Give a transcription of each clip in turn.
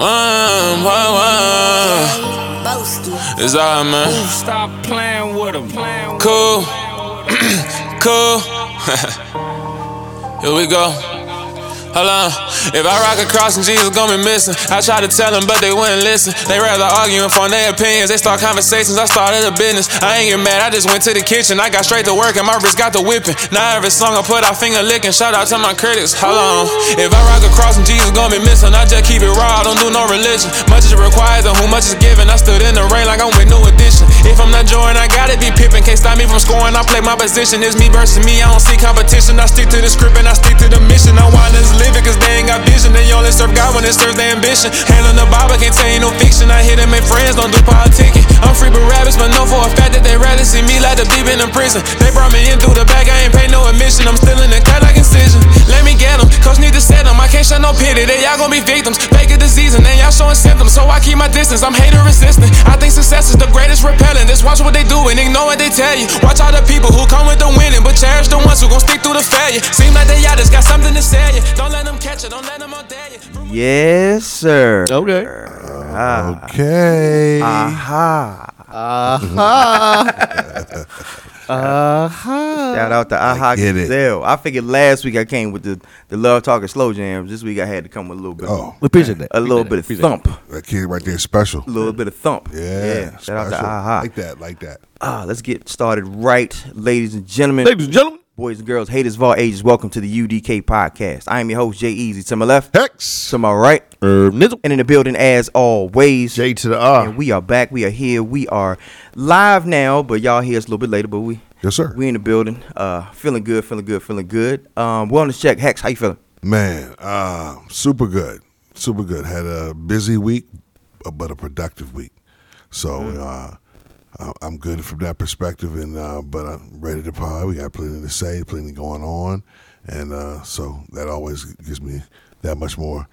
One, one, one. It's all, man. Stop playing with him. Cool. cool. Here we go. Hold on. If I rock across and Jesus gon' be missing. I try to tell them, but they wouldn't listen. They rather arguing for their opinions. They start conversations. I started a business. I ain't get mad. I just went to the kitchen. I got straight to work and my wrist got the whipping. Now every song I put out finger licking. Shout out to my critics. Hold on. If I rock across and Jesus gon' be missing, I just keep it raw. I don't do no religion. Much is required and who much is given. I stood in the rain like I'm with new edition. If I'm not joining, I gotta be pippin'. Can't stop me from scoring. I play my position. It's me versus me. I don't see competition. I stick to the script and I stick to the mission. I want this living cause they ain't got vision. They only serve God when it serves their ambition. Hand on the Bible can't tell you no fiction. I hit them make friends, don't do politicking. I'm free but rabbits, but know for a fact that they rather see me like the deep in a prison. They brought me in through the back, I ain't pay no admission. I'm still in the cut like incision. Let me get them, coach need to set them. I can't show no pity, they y'all gon' be victims. Fake a disease and then y'all showing symptoms. So I keep my distance, I'm hater resistant. I think success is the greatest repellent. Just watch what they do and ignore what they tell you. Watch all the people who come with the winning, but cherish the ones who gon' stick through the failure. Seem like they y'all just got something to sell you. Don't let them catch it, don't let them dare you. Yes, sir. Okay. Ah. Okay. Aha. Uh-huh. Shout out to Aha get it. Gazelle. I figured last week I came with the, the Love Talking Slow Jams. This week I had to come with a little bit Oh, We appreciate that. a little bit of thump. that kid right there is special. A little bit of thump. Yeah. Shout out to special. Aha. Like that, like that. Ah, let's get started right, ladies and gentlemen. Ladies and gentlemen. Boys and girls, haters of all ages, welcome to the UDK podcast. I am your host, Jay Easy. To my left, Hex. to my right, Herb Nizzle. and in the building as always. J to the R. And we are back. We are here. We are live now, but y'all hear us a little bit later. But we Yes, sir. we in the building. Uh, feeling good. Feeling good. Feeling good. Um, wellness check. Hex, how you feeling? Man, uh, super good. Super good. Had a busy week, but a productive week. So Mm. uh, I'm good from that perspective, and uh, but I'm ready to pie. We got plenty to say, plenty going on, and uh, so that always gives me that much more.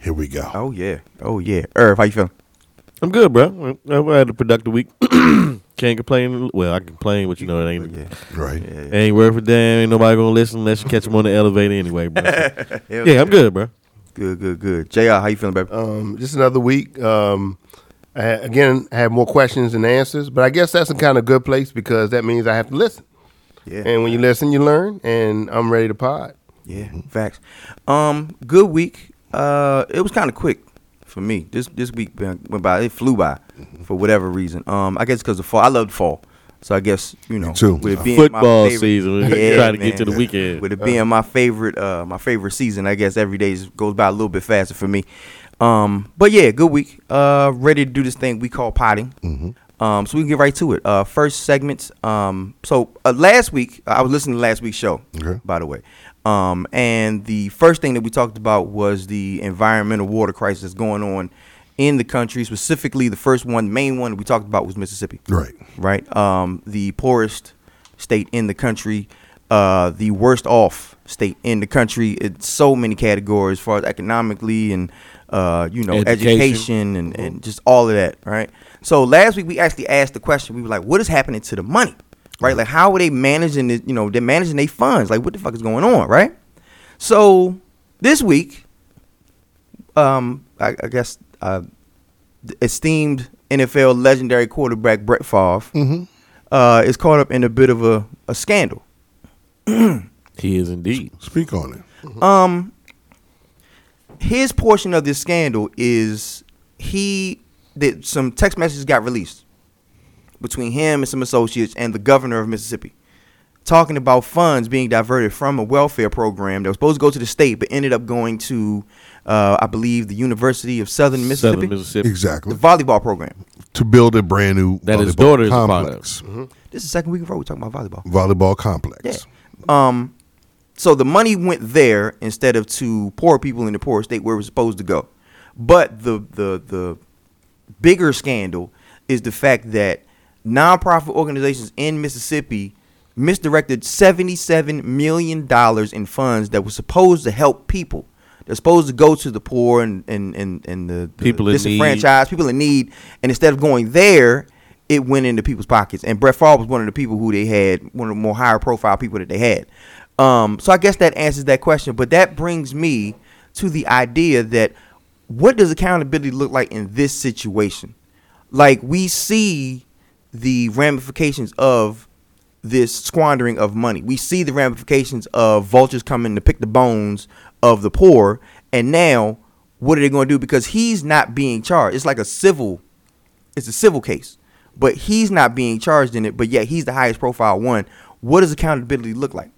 Here we go. Oh yeah. Oh yeah. Irv, how you feeling? I'm good, bro. I I had a productive week. Can't complain. Well, I can complain, but you know it ain't. Yeah. Right. it Ain't worth a damn. Ain't nobody gonna listen unless you catch them on the elevator anyway, bro. So, yeah, I'm good, bro. Good. Good. Good. Jr, how you feeling, baby? Um, just another week. Um, I, ha- again, I have more questions than answers, but I guess that's a kind of good place because that means I have to listen. yeah. And when you listen, you learn, and I'm ready to pod. Yeah, facts. Um, good week. Uh, it was kind of quick for me. This this week been- went by. It flew by for whatever reason. Um, I guess because of fall. I love the fall, so I guess you know too. with it being my Football favorite- season. Yeah, trying to man. get to the weekend. With it being my favorite, uh, my favorite season, I guess every day goes by a little bit faster for me. Um, but yeah, good week. Uh, ready to do this thing we call potting. Um, so we can get right to it. Uh, first segments. Um, so uh, last week I was listening to last week's show. Okay. By the way, um, and the first thing that we talked about was the environmental water crisis going on in the country. Specifically, the first one, main one we talked about was Mississippi Right. right? Um, the poorest state in the country, uh, the worst off state in the country. It's so many categories as far as economically and uh, you know Education. education, and, and just all of that, right? So last week we actually asked the question. We were like, "What is happening to the money?" Right? Like, how are they managing it? You know, they're managing their funds. Like, what the fuck is going on? Right? So this week, um, I, I guess uh, esteemed NFL legendary quarterback Brett Favre uh, is caught up in a bit of a, a scandal. He is indeed. Speak on it. Um, his portion of this scandal is he that some text messages got released between him and some associates and the governor of Mississippi, talking about funds being diverted from a welfare program that was supposed to go to the state but ended up going to, uh, I believe, the University of Southern Mississippi, Southern Mississippi. Exactly. the volleyball program. to build a brand new That his volleyball daughter is a part of. complex. This is the second week in a row we're talking about volleyball. Volleyball complex. Yeah. Um, so the money went there instead of to poor people in the poor state where it was supposed to go. But the the the bigger scandal is the fact that nonprofit organizations in Mississippi misdirected seventy-seven million dollars in funds that were supposed to help people. They're supposed to go to the poor and and and, and the, the People in disenfranchised, people in need, and instead of going there, it went into people's pockets. And Brett Favre was one of the people who they had, one of the more higher profile people that they had. Um, so I guess that answers that question. But that brings me to the idea that what does accountability look like in this situation? Like we see the ramifications of this squandering of money. We see the ramifications of vultures coming to pick the bones of the poor. And now, what are they going to do? Because he's not being charged. It's like a civil, it's a civil case, but he's not being charged in it. But yet he's the highest profile one. What does accountability look like?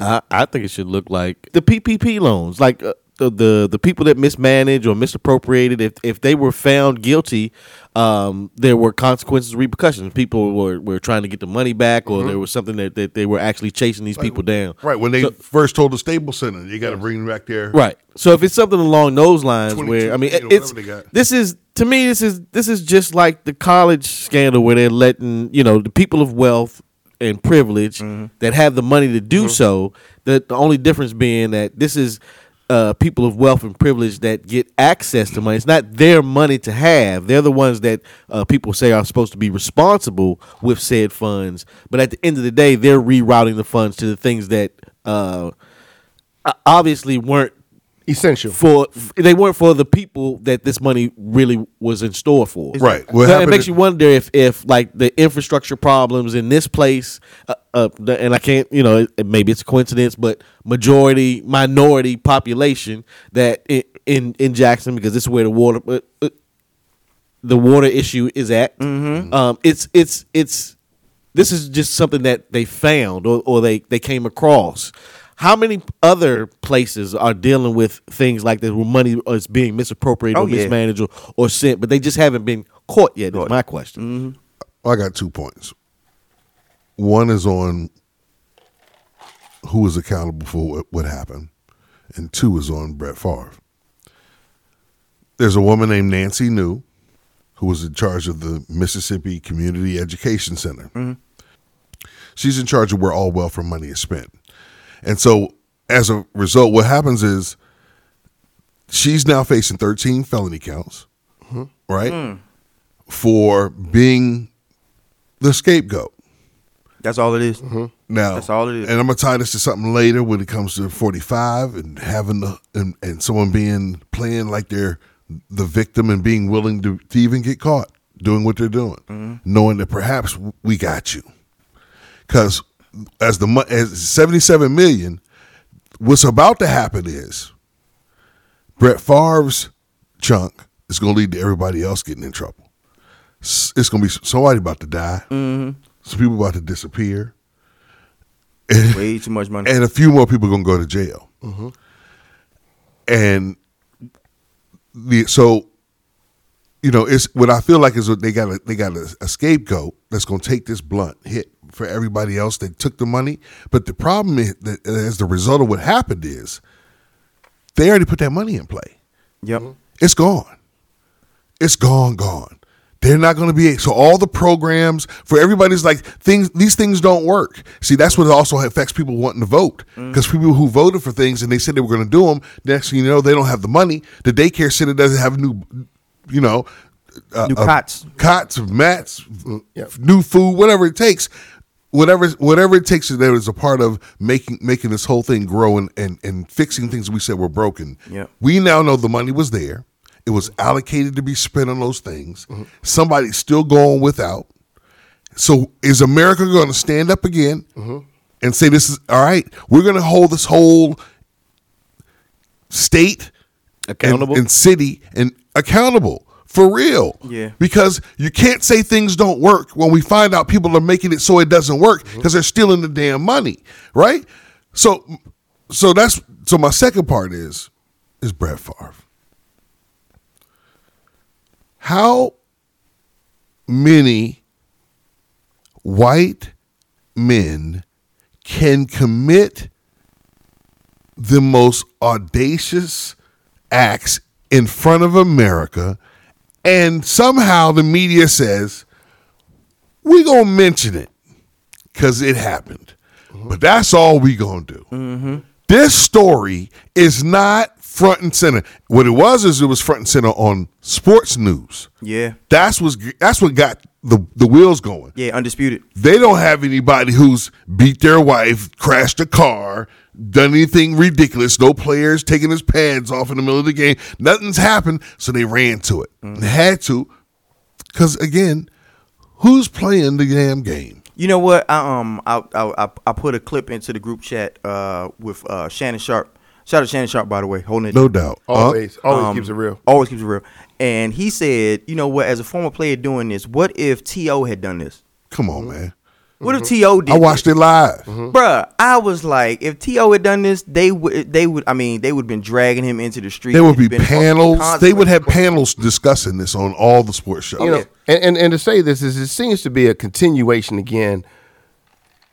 I, I think it should look like the PPP loans, like uh, the, the the people that mismanaged or misappropriated. If if they were found guilty, um, there were consequences, repercussions. People were, were trying to get the money back, or there was something that, that they were actually chasing these people down. Right when they So- first told the stable Center, you got to bring them back there. Right. So if it's something along those lines, where I mean, it's whatever they got. this is to me, this is this is just like the college scandal where they're letting you know the people of wealth and privilege Mm-hmm. that have the money to do so. The the only difference being that this is. Uh, people of wealth and privilege that get access to money. It's not their money to have. They're the ones that uh, people say are supposed to be responsible with said funds. But at the end of the day, they're rerouting the funds to the things that uh, obviously weren't Essential. for they weren't for the people that this money really was in store for. Right. What So it makes you wonder if if like the infrastructure problems in this place, uh, uh, and I can't, you know, it, maybe it's a coincidence, but majority minority population that in in, in Jackson because this is where the water. Uh, uh, the water issue is at. Um, it's it's it's this is just something that they found or, or they, they came across. How many other places are dealing with things like this where money is being misappropriated Oh, or yeah. mismanaged or, or sent, but they just haven't been caught yet? Is my question. Mm-hmm. Oh, I got two points. One is on who is accountable for what, what happened, and two is on Brett Favre. There's a woman named Nancy New who was in charge of the Mississippi Community Education Center. Mm-hmm. She's in charge of where all welfare money is spent. And so, as a result, what happens is she's now facing 13 felony counts, right? For being the scapegoat. That's all it is. Now, That's all it is. And I'm gonna tie this to something later when it comes to 45 and having the and, and someone being playing like they're the victim and being willing to, to even get caught doing what they're doing, Mm-hmm. knowing that perhaps we got you. Because as the as 77 million, what's about to happen is Brett Favre's chunk is going to lead to everybody else getting in trouble. It's going to be somebody about to die. Mm-hmm. Some people about to disappear. Way too much money. and a few more people gonna go to jail. And the so, you know, it's what I feel like is that they got a, they got a, a scapegoat that's gonna take this blunt hit for everybody else that took the money. But the problem is that as the result of what happened is they already put that money in play. yep. It's gone. It's gone, gone. They're not going to be so all the programs for everybody's like things. These things don't work. See, that's what also affects people wanting to vote because people who voted for things and they said they were going to do them. Next thing you know, they don't have the money. The daycare center doesn't have new, you know, uh, New uh, cots. cots, mats, new food, whatever it takes. Whatever, whatever it takes, that is a part of making making this whole thing grow and, and, and fixing things we said were broken. Yep. We now know the money was there. It was allocated to be spent on those things. Mm-hmm. Somebody's still going without. So is America going to stand up again mm-hmm. and say this is all right? We're going to hold this whole state and- Accountable? and, city and accountable for real. Yeah. Because you can't say things don't work when we find out people are making it so it doesn't work mm-hmm. because they're stealing the damn money, right? So, so that's so. My second part is is Brett Favre. How many white men can commit the most audacious acts in front of America, and somehow the media says, we gonna mention it because it happened. Mm-hmm. But that's all we gonna do. Mm-hmm. This story is not front and center. What it was is it was front and center on sports news. Yeah. That's was that's what got the the wheels going. Yeah, undisputed. They don't have anybody who's beat their wife, crashed a car, done anything ridiculous. No players taking his pads off in the middle of the game. Nothing's happened, so they ran to it. They had to, because again, who's playing the damn game? You know what? I um I I I, I put a clip into the group chat uh with uh Shannon Sharpe. Shout out to Shannon Sharpe by the way, holding it. No doubt. Uh, Always, always Um, keeps it real. Always keeps it real. And he said, you know what? As a former player doing this, what if T.O. had done this? come on, man. What if T.O. did? I watched it live. Bruh, I was like, if T.O. had done this, they would, they would. I mean, they would have been dragging him into the street. There would be panels. They would have panels discussing this on all the sports shows. you know, and, and and to say this is it seems to be a continuation again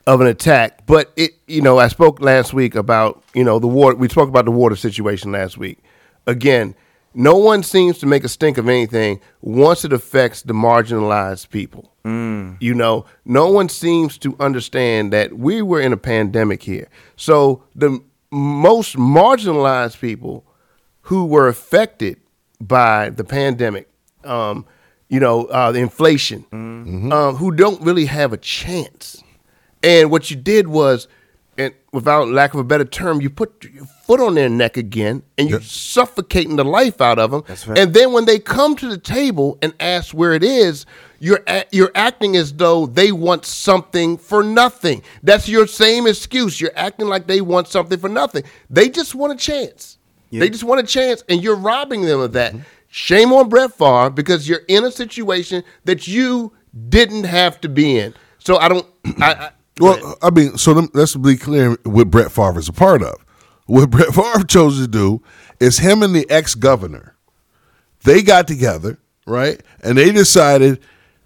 of an attack. But it, you know, I spoke last week about you know the water. We spoke about the water situation last week. Again, no one seems to make a stink of anything once it affects the marginalized people. You know, no one seems to understand that we were in a pandemic here. So the most marginalized people who were affected by the pandemic, um, you know, uh, the inflation, um, who don't really have a chance. And what you did was, and without lack of a better term, you put your foot on their neck again, and you're suffocating the life out of them. That's right. And then when they come to the table and ask where it is, you're you're acting as though they want something for nothing. That's your same excuse. You're acting like they want something for nothing. They just want a chance. They just want a chance, and you're robbing them of that. Shame on Brett Favre because you're in a situation that you didn't have to be in. So I don't. I, I, Well, I mean, so them, let's be clear what Brett Favre is a part of. What Brett Favre chose to do is him and the ex governor, they got together, right? And they decided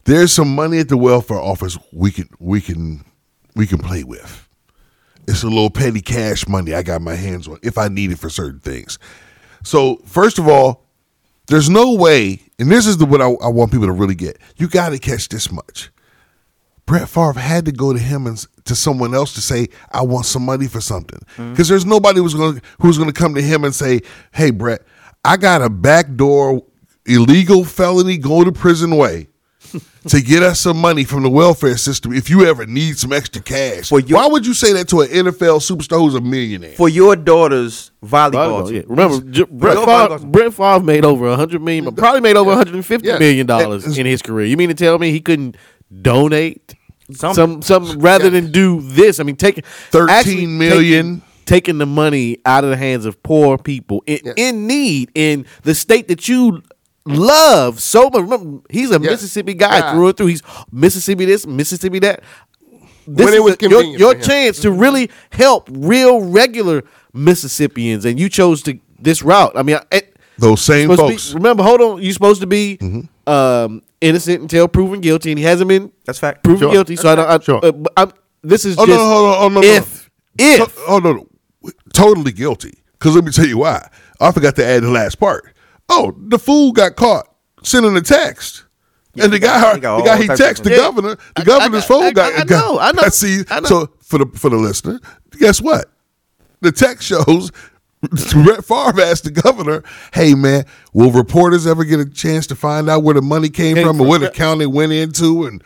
there's some money at the welfare office we can we can we can play with. It's a little petty cash money I got my hands on if I need it for certain things. So first of all, there's no way, and this is the what I, I want people to really get. You got to catch this much. Brett Favre had to go to him and to someone else to say, "I want some money for something," mm-hmm. because there's nobody who's going who's going to come to him and say, "Hey, Brett, I got a backdoor illegal felony go to prison way." to get us some money from the welfare system, if you ever need some extra cash, For your- why would you say that to an NFL superstar who's a millionaire? for your daughter's volleyball. Volleyball, yeah. Remember, J- Brett Your Favre, volleyball- Brett Favre made over a hundred million, probably made over one hundred and fifty Yeah. million dollars And- in his career. You mean to tell me he couldn't donate Some- some some rather than do this? I mean, taking 13 actually taking, taking the money out of the hands of poor people in, Yeah. in need in the state that you love so much. Remember, he's a Yes. Mississippi guy Yeah. through and through. He's Mississippi this, Mississippi that. This When it is was a- your, convenient your for him. chance to mm-hmm. really help real regular Mississippians, and you chose to this route. I mean, I, it, Those same supposed to be- folks. remember, hold on. You're supposed to be mm-hmm. Um, innocent until proven guilty, and he hasn't been That's fact. proven Sure. guilty. So I don't. I, sure. uh, I'm, this is Oh just no, hold on, oh, no, no. if if To- oh no, no, totally guilty. Because let me tell you why. I forgot to add the last part. Oh, the fool got caught sending a text. and the guy, he got the guy he types of texted the things. governor, the I- I got- phone I- got. I got- know, I know, got- See, I know. so for the for the listener, guess what? The text shows Brett Favre asked the governor, "Hey man, will reporters ever get a chance to find out where the money came, Came from, from- and where the county went into?" And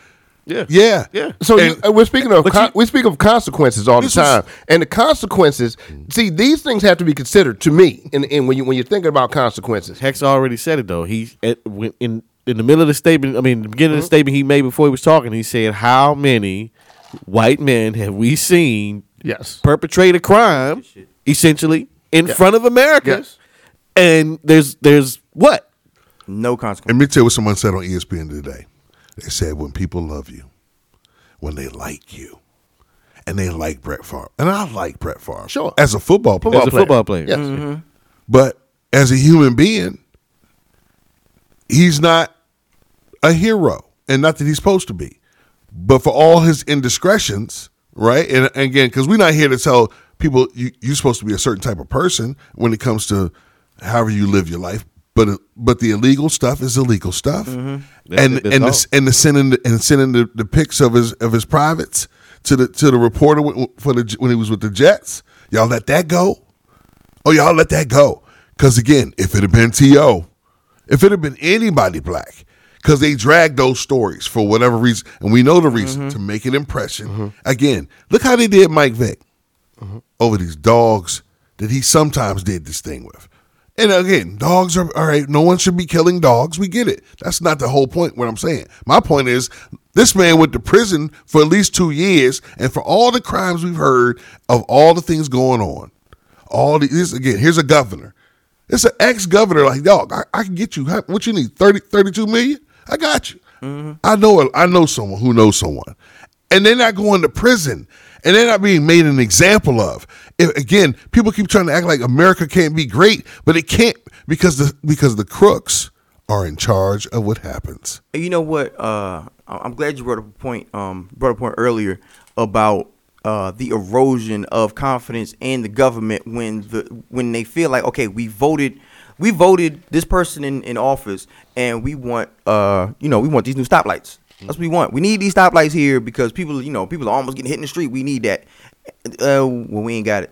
Yeah. yeah, Yeah. So And- you, uh, we're speaking of con- you- we speak of consequences all the This was- time, and the consequences. See, these things have to be considered to me. And, and when you when you're thinking about consequences, Hex already said it though. He at, in in the middle of the statement. I mean, the beginning Mm-hmm. of the statement he made before he was talking. He said, "How many white men have we seen yes, perpetrate a crime, essentially in front of America?" Yes. And there's there's what No consequence. Let me tell you what someone said on ESPN today. They said when people love you, when they like you, and they like Brett Favre, and I like Brett Favre, Sure. as a football player, as a football player. yes, mm-hmm. Mm-hmm. but as a human being, he's not a hero, and not that he's supposed to be. But for all his indiscretions, right? And, and again, because we're not here to tell people you, you're supposed to be a certain type of person when it comes to however you live your life. But but the illegal stuff is illegal stuff, mm-hmm. That's and that's and the, and the sending the, and sending the, the pics of his of his privates to the to the reporter when, for the when he was with the Jets. Y'all let that go. Oh, y'all let that go. Because again, if it had been T.O., if it had been anybody black, because they drag those stories for whatever reason, and we know the reason mm-hmm. to make an impression. Mm-hmm. Again, look how they did Mike Vick over these dogs that he sometimes did this thing with. And again, dogs are all right. No one should be killing dogs. We get it. That's not the whole point. What I'm saying. My point is, this man went to prison for at least two years, and for all the crimes we've heard of all the things going on, all the this again. Here's a governor. It's an ex-governor. Like, dog, I, I can get you. What you need? 30, 32 million? I got you. Mm-hmm. I know. I know someone who knows someone, and they're not going to prison, and they're not being made an example of. If, again, people keep trying to act like America can't be great, but it can't because the because the crooks are in charge of what happens. You know what? Uh, I'm glad you brought up a point. Um, brought up a point earlier about uh, the erosion of confidence in the government when the when they feel like okay, we voted, we voted this person in, in office, and we want uh, you know, we want these new stoplights. That's what we want. We need these stoplights here because people, you know, people are almost getting hit in the street. We need that. Uh, well, we ain't got it.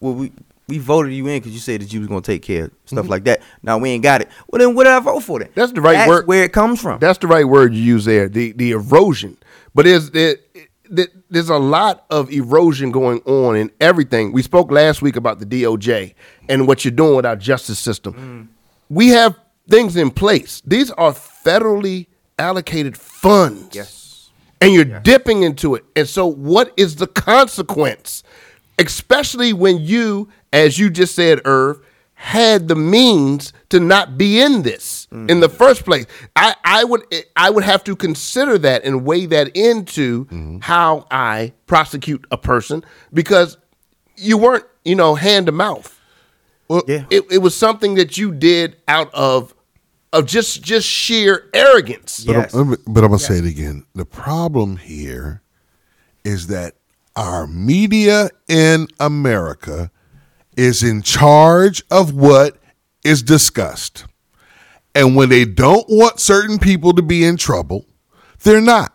Well, we we voted you in because you said that you was gonna take care of stuff like that. Now we ain't got it. Well, then what did I vote for then? That's the right That's word. Where it comes from. That's the right word you use there. The the erosion, but there's there, there- there's a lot of erosion going on in everything. We spoke last week about the DOJ and what you're doing with our justice system. We have things in place. These are federally allocated funds. Yes. and you're dipping into it. And so, what is the consequence? Especially when you, as you just said, Irv, had the means to not be in this mm. in the first place. I, I would I would have to consider that and weigh that into mm-hmm. how I prosecute a person because you weren't, you know, hand to mouth. Well, Yeah. It, it was something that you did out of of just just sheer arrogance. But, Yes. I'm, but I'm gonna say it again. The problem here is that our media in America is in charge of what is discussed, and when they don't want certain people to be in trouble, they're not.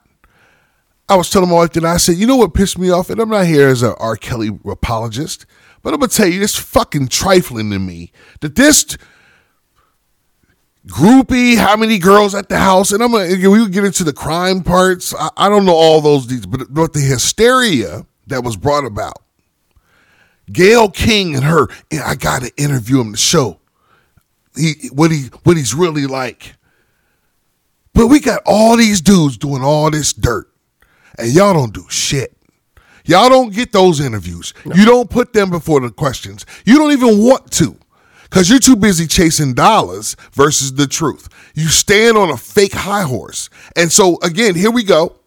I was telling my wife that I said, you know what pissed me off, and I'm not here as a R. Kelly apologist, but I'm gonna tell you, it's fucking trifling to me that this groupie, how many girls at the house, and I'm gonna we will get into the crime parts. I, I don't know all those details, but but the hysteria that was brought about. Gayle King and her, yeah, I got to interview him to show he what he what he's really like. But we got all these dudes doing all this dirt, and y'all don't do shit. Y'all don't get those interviews. You don't put them before the questions. You don't even want to because you're too busy chasing dollars versus the truth. You stand on a fake high horse. And so, again, here we go.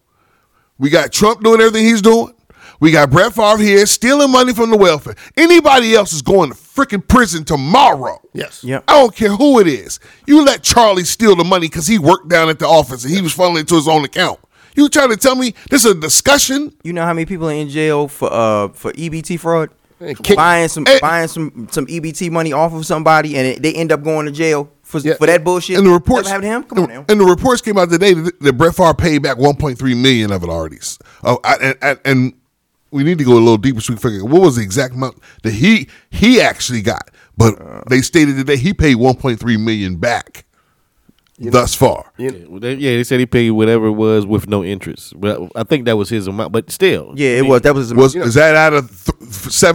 We got Trump doing everything he's doing. We got Brett Favre here stealing money from the welfare. Anybody else is going to freaking prison tomorrow. Yes. Yep. I don't care who it is. You let Charlie steal the money because he worked down at the office and he was funneling it to his own account. You trying to tell me this is a discussion? You know how many people are in jail for uh for EBT fraud? Kick- buying some Hey. buying some some EBT money off of somebody and it, they end up going to jail for Yeah. for that bullshit. And the reports happened to him. Come on now. And the reports came out today that, that Brett Favre paid back 1.3 million of it already. Oh, I, and, and, and we need to go a little deeper so we figure what was the exact amount that he he actually got. But Uh. they stated today he paid 1.3 million back thus far. Yeah, well, they, yeah, they said he paid whatever it was with no interest. But I think that was his amount. But still, Yeah, it was. That was. his- Was is that out of th-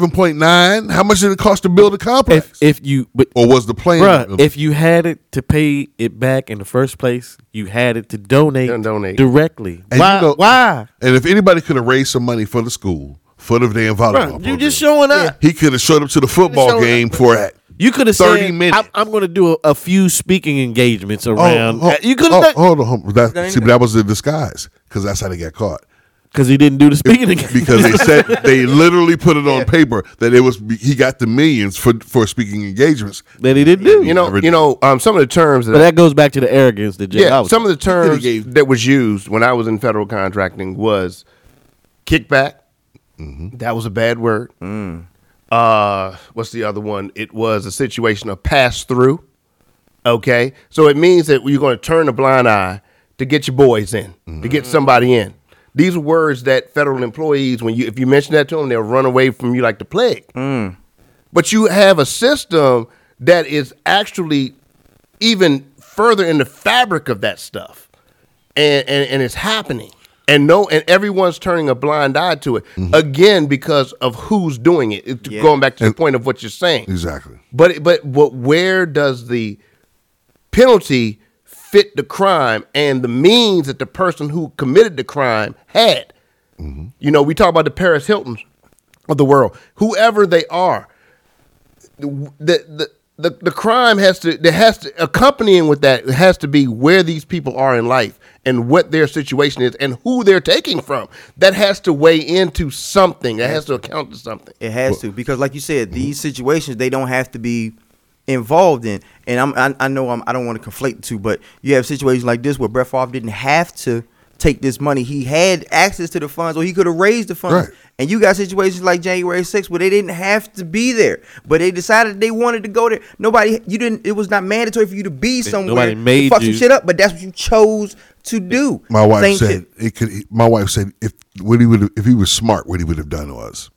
7.9? How much did it cost to build a complex? if if you but or was the plan? Bruh, if you had it to pay it back in the first place, you had it to donate, donate. directly. And why? you know- why? and if anybody could have raised some money for the school, for the damn volleyball Bruh, you program, just showing up. he could have showed up to the football game up. for that. You could have 30 said, minutes. I'm, I'm going to do a, a few speaking engagements around. oh, you could oh, have hold on. hold on. That, see, but that was the disguise because that's how they got caught. because he didn't do the speaking engagement. Because they said they literally put it on paper that it was he got the millions for for speaking engagements. that he didn't do. You know, you know, um, some of the terms that but that goes back to the arrogance that Jay yeah, was some of the terms gave- that was used when I was in federal contracting was kickback. That was a bad word. Uh, what's the other one? It was a situation of pass through. Okay, so it means that you're going to turn a blind eye to get your boys in, to get somebody in. These are words that federal employees, when you if you mention that to them, they'll run away from you like the plague. But you have a system that is actually even further in the fabric of that stuff, and and, and it's happening. And no, and everyone's turning a blind eye to it mm-hmm. again because of who's doing it. It- Yeah. Going back to the point of what you're saying, Exactly. but but what where does the penalty fit the crime and the means that the person who committed the crime had? Mm-hmm. You know, we talk about the Paris Hiltons of the world, whoever they are. The the the, the crime has to there has to accompanying with that it has to be where these people are in life and what their situation is and who they're taking from. That has to weigh into something. That has to account to something. It has to because, like you said, these situations they don't have to be involved in. And I'm I, I know I'm I don't want to conflate the two, but you have situations like this where Brett Favre didn't have to take this money. He had access to the funds, or he could have raised the funds. Right. And you got situations like January 6th where they didn't have to be there, but they decided they wanted to go there. Nobody, you didn't. It was not mandatory for you to be somewhere. nobody made fuck you. some shit up, but that's what you chose to do. My wife Same said shit. it could. My wife said if what he would if he was smart, what he would have done was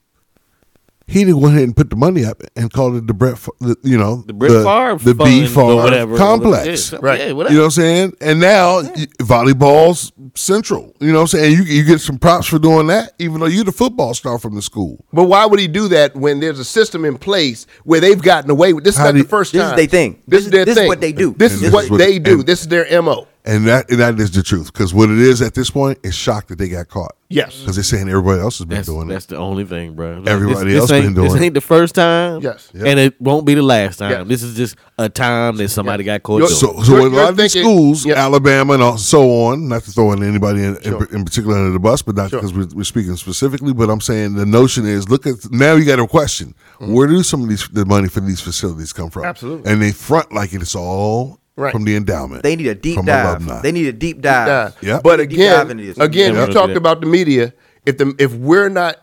he didn't go ahead and put the money up and called it the Brett, Fa- the, you know, The Brett Favre the B fund or Favre whatever complex. Yeah, Right. Yeah, You know what I'm saying? And now y- volleyball's central. You know what I'm saying? You you get some props for doing that, even though you're the football star from the school. But why would he do that when there's a system in place where they've gotten away with this? Is How not do the you- first This is time. they thing. This, This is their is- this is thing. what they do. This And is this what is what- they do. and- this is their mo. And that and that is the truth. Because what it is at this point is shocked that they got caught. Yes. Because they're saying everybody else has been That's, doing that's it. That's the only thing, bro. Like, Everybody this, else this been ain't, doing This it. ain't the first time. Yes. Yep. And it won't be the last time. Yes. This is just a time that somebody got caught You're- So, so You're- in a lot of these schools, yeah. Alabama and all- so on, not to throw in anybody in, Sure. in, in particular under the bus, but not Sure. because we're, we're speaking specifically. But I'm saying the notion is, look at now you got a question: where do some of these the money for these facilities come from? Mm-hmm. Absolutely. and they front like it's all Right. from the endowment. They need a deep from dive. alumni. They need a deep dive. Yeah. Yeah. But again, into again, Yeah, you we'll talked about the media. If the if we're not,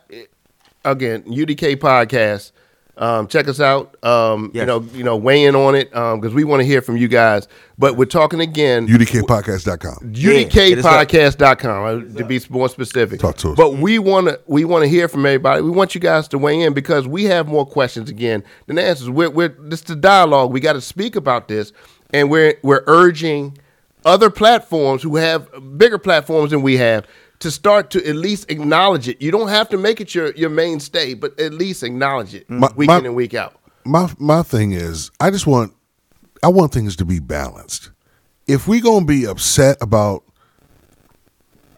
again, UDK podcast. Um, check us out. Um, You know, you know, weigh in on it because we want to hear from you guys. But we're talking again. UDKpodcast.com. UDKpodcast.com uh, to be more specific. Talk to us. But we want to we want to hear from everybody. We want you guys to weigh in because we have more questions again than answers. We're, we're this is the dialogue. We got to speak about this, and we're we're urging other platforms who have bigger platforms than we have to start to at least acknowledge it. You don't have to make it your your mainstay, but at least acknowledge it My- week my- in and week out. my my thing is I just want I want things to be balanced. If we're gonna be upset about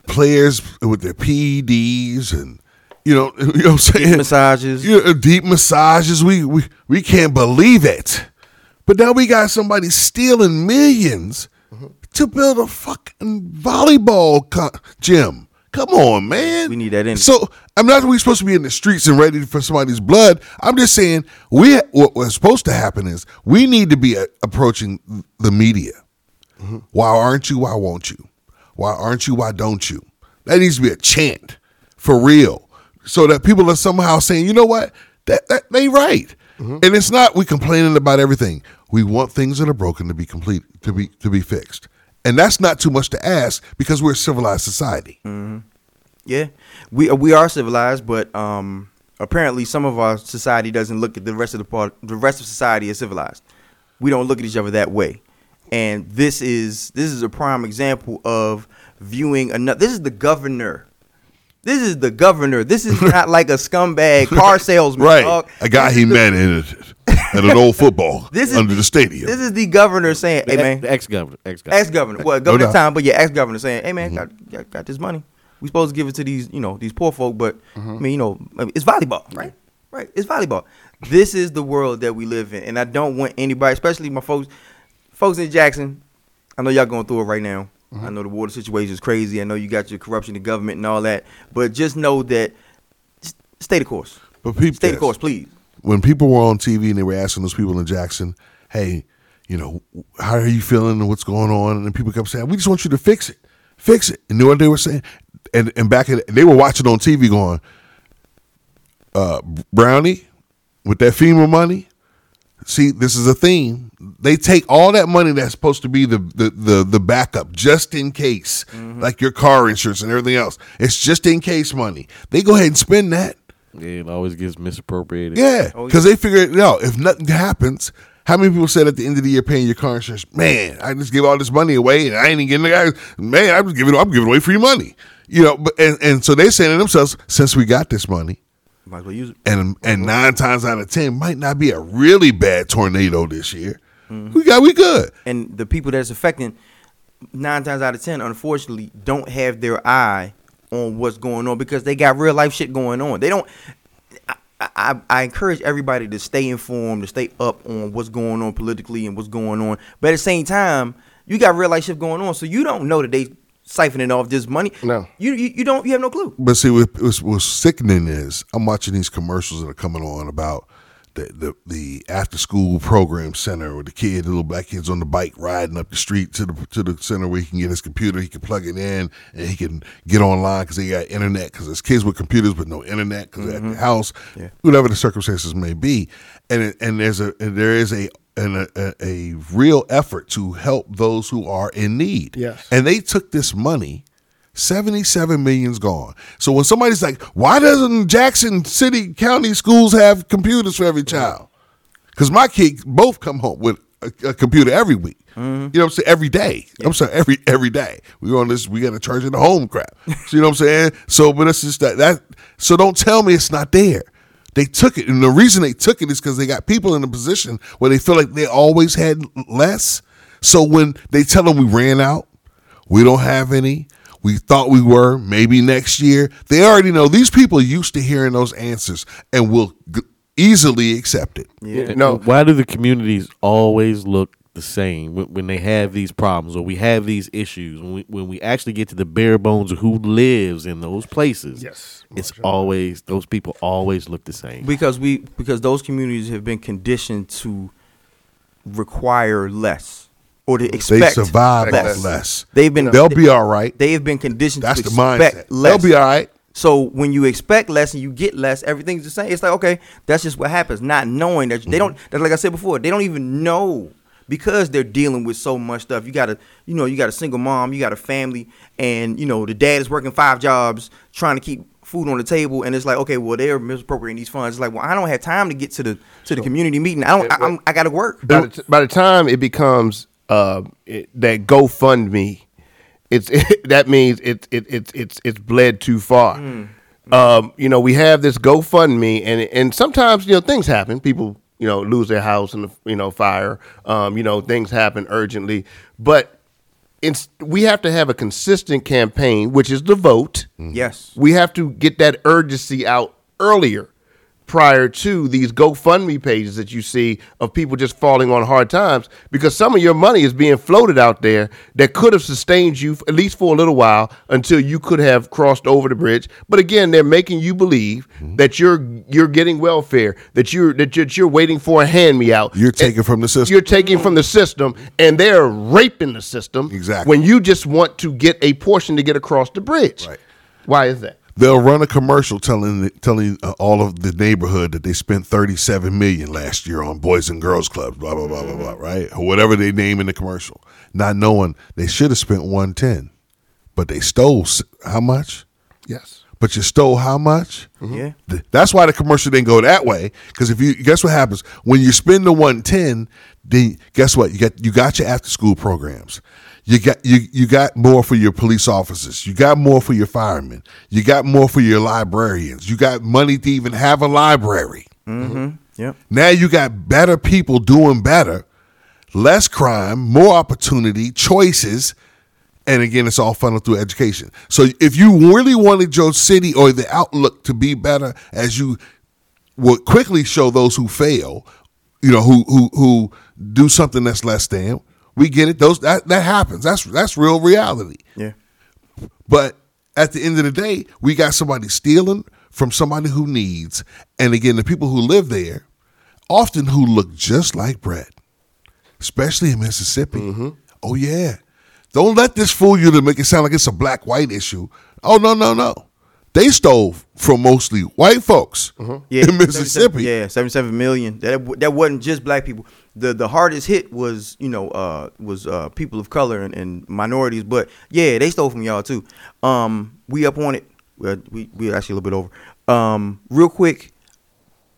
players with their PEDs and you know you know what I'm saying massages. you know, deep massages we, we we can't believe it. But now we got somebody stealing 1000000s to build a fucking volleyball co- gym. Come on, man. We need that in. So I'm not that we're supposed to be in the streets and ready for somebody's blood. I'm just saying we what was supposed to happen is we need to be uh, approaching the media. Why aren't you? Why won't you? Why aren't you? Why don't you? That needs to be a chant for real, so that people are somehow saying, you know what, that, that they right. And it's not we complaining about everything. We want things that are broken to be complete, to be to be fixed, and that's not too much to ask because we're a civilized society. Yeah, we we are civilized, but um, apparently some of our society doesn't look at the rest of the part. The rest of society as civilized. We don't look at each other that way, and this is this is a prime example of viewing another. This is the governor. This is the governor. This is not like a scumbag car salesman. Right. dog. A guy This he the- met in it at an old football This is under the stadium. This is the governor saying, "Hey man, The ex governor. Ex governor. ex governor, well, governor doubt. time, but yeah, ex governor saying, "Hey man, mm-hmm. got, got got this money. We supposed to give it to these, you know, these poor folk, but mm-hmm. I mean, you know, it's volleyball, right? Right, it's volleyball. This is the world that we live in, and I don't want anybody, especially my folks, folks in Jackson. I know y'all going through it right now. I know the water situation is crazy. I know you got your corruption in government and all that, but just know that stay the course. But peep Stay the course, please. when people were on TV and they were asking those people in Jackson, "Hey, you know, how are you feeling and what's going on?" and then people kept saying, "We just want you to fix it, fix it." And you know what they were saying? And and back in, they were watching on TV, going, uh, "Brownie, with that FEMA money." See, this is a theme. They take all that money that's supposed to be the the the, the backup, just in case, mm-hmm. like your car insurance and everything else. It's just in case money. They go ahead and spend that. Yeah, it always gets misappropriated. Yeah, Oh, because they figure it out. If nothing happens, How many people said at the end of the year paying your car insurance, man, I just give all this money away and I ain't even getting the guys. Man, I'm just giving, I'm giving away free money. You know, but and, and so they're saying to themselves, since we got this money, Might as well use it. and and nine times out of ten might not be a really bad tornado this year. Mm-hmm. We got we good. and the people that's affecting nine times out of ten unfortunately don't have their eye on what's going on because they got real life shit going on they don't I, I, I encourage everybody to stay informed to stay up on what's going on politically and what's going on but at the same time you got real life shit going on so you don't know that they siphoning off this money No. you you, you don't you have no clue But see, what, what's, what's sickening is I'm watching these commercials that are coming on about the the, the after school program center with the kid, the little black kids on the bike riding up the street to the to the center where he can get his computer, he can plug it in, and he can get online because they got internet. Because there's kids with computers but no internet because they're at the mm-hmm. house, Yeah. whatever the circumstances may be, and and there's a and there is a an, a, a real effort to help those who are in need. Yes. And they took this money 77 million's gone. So when somebody's like, why doesn't Jackson City County schools have computers for every child? Because my kids both come home with a, a computer every week. Mm-hmm. You know what I'm saying? Every day. I'm sorry, every every day. We on this, we got to charge in the home crap. So you know what I'm saying? So, but it's just that that. So don't tell me it's not there. They took it, and the reason they took it is because they got people in a position where they feel like they always had less. So when they tell them we ran out, we don't have any. We thought we were maybe next year. They already know these people are used to hearing those answers and will g- easily accept it. yeah No. Why do the communities always look the same when, when they have these problems or we have these issues? When we, when we actually get to the bare bones of who lives in those places, Yes. it's always those people always look the same. because we because those communities have been conditioned to require less or to They expect survive less. off less. They've been They'll be all right. They have been conditioned That's to the mindset. less. They'll be all right. So when you expect less and you get less, everything's the same. It's like okay, that's just what happens. Not knowing that they mm-hmm. don't. That's like I said before. They don't even know because they're dealing with so much stuff. You got a, you know, you got a single mom, you got a family, and you know the dad is working five jobs trying to keep food on the table, and it's like okay, well they're misappropriating these funds. It's like well I don't have time to get to the to the community meeting. I don't. I, I'm, I got to work. by the, t- by the time it becomes uh, it, that GoFundMe, it's that means it, it it's it's it's bled too far. Um, you know, we have this GoFundMe, and and sometimes you know things happen. People you know lose their house in the you know fire. Um, you know things happen urgently, but it's we have to have a consistent campaign, which is the vote. Yes. We have to get that urgency out earlier prior to these GoFundMe pages that you see of people just falling on hard times because some of your money is being floated out there that could have sustained you at least for a little while until you could have crossed over the bridge. But again, they're making you believe mm-hmm. that you're you're getting welfare, that you're that you're, you're waiting for a hand me out. You're taking from the system. You're taking from the system, and they're raping the system. Exactly. When you just want to get a portion to get across the bridge. Right. Why is that? They'll run a commercial telling telling uh, all of the neighborhood that they spent 37 million last year on boys and girls clubs, blah blah blah blah blah, right? Or whatever they name in the commercial, not knowing they should have spent 110, but they stole how much? Yes. But you stole how much? Yeah. That's why the commercial didn't go that way. Because if you guess what happens when you spend the one ten, then guess what? You got you got your after school programs. You got you you got more for your police officers. You got more for your firemen. You got more for your librarians. You got money to even have a library. Mm-hmm. Yep. Now you got better people doing better, less crime, more opportunity, choices, and again, it's all funneled through education. So if you really wanted your city or the outlook to be better, as you would quickly show those who fail, you know, who who who do something that's less than, we get it. Those that that happens. That's that's real reality. Yeah. But at the end of the day, we got somebody stealing from somebody who needs. And again, the people who live there often who look just like Brett, especially in Mississippi. Mm-hmm. Oh, yeah. Don't let this fool you to make it sound like it's a black white issue. Oh, no, no, no. They stole from mostly white folks Yeah, in Mississippi. 77 yeah, seventy-seven million. That that wasn't just black people. the The hardest hit was you know uh was uh people of color and, and minorities. But yeah, they stole from y'all too. Um, we up on it. We we actually a little bit over. Um, real quick,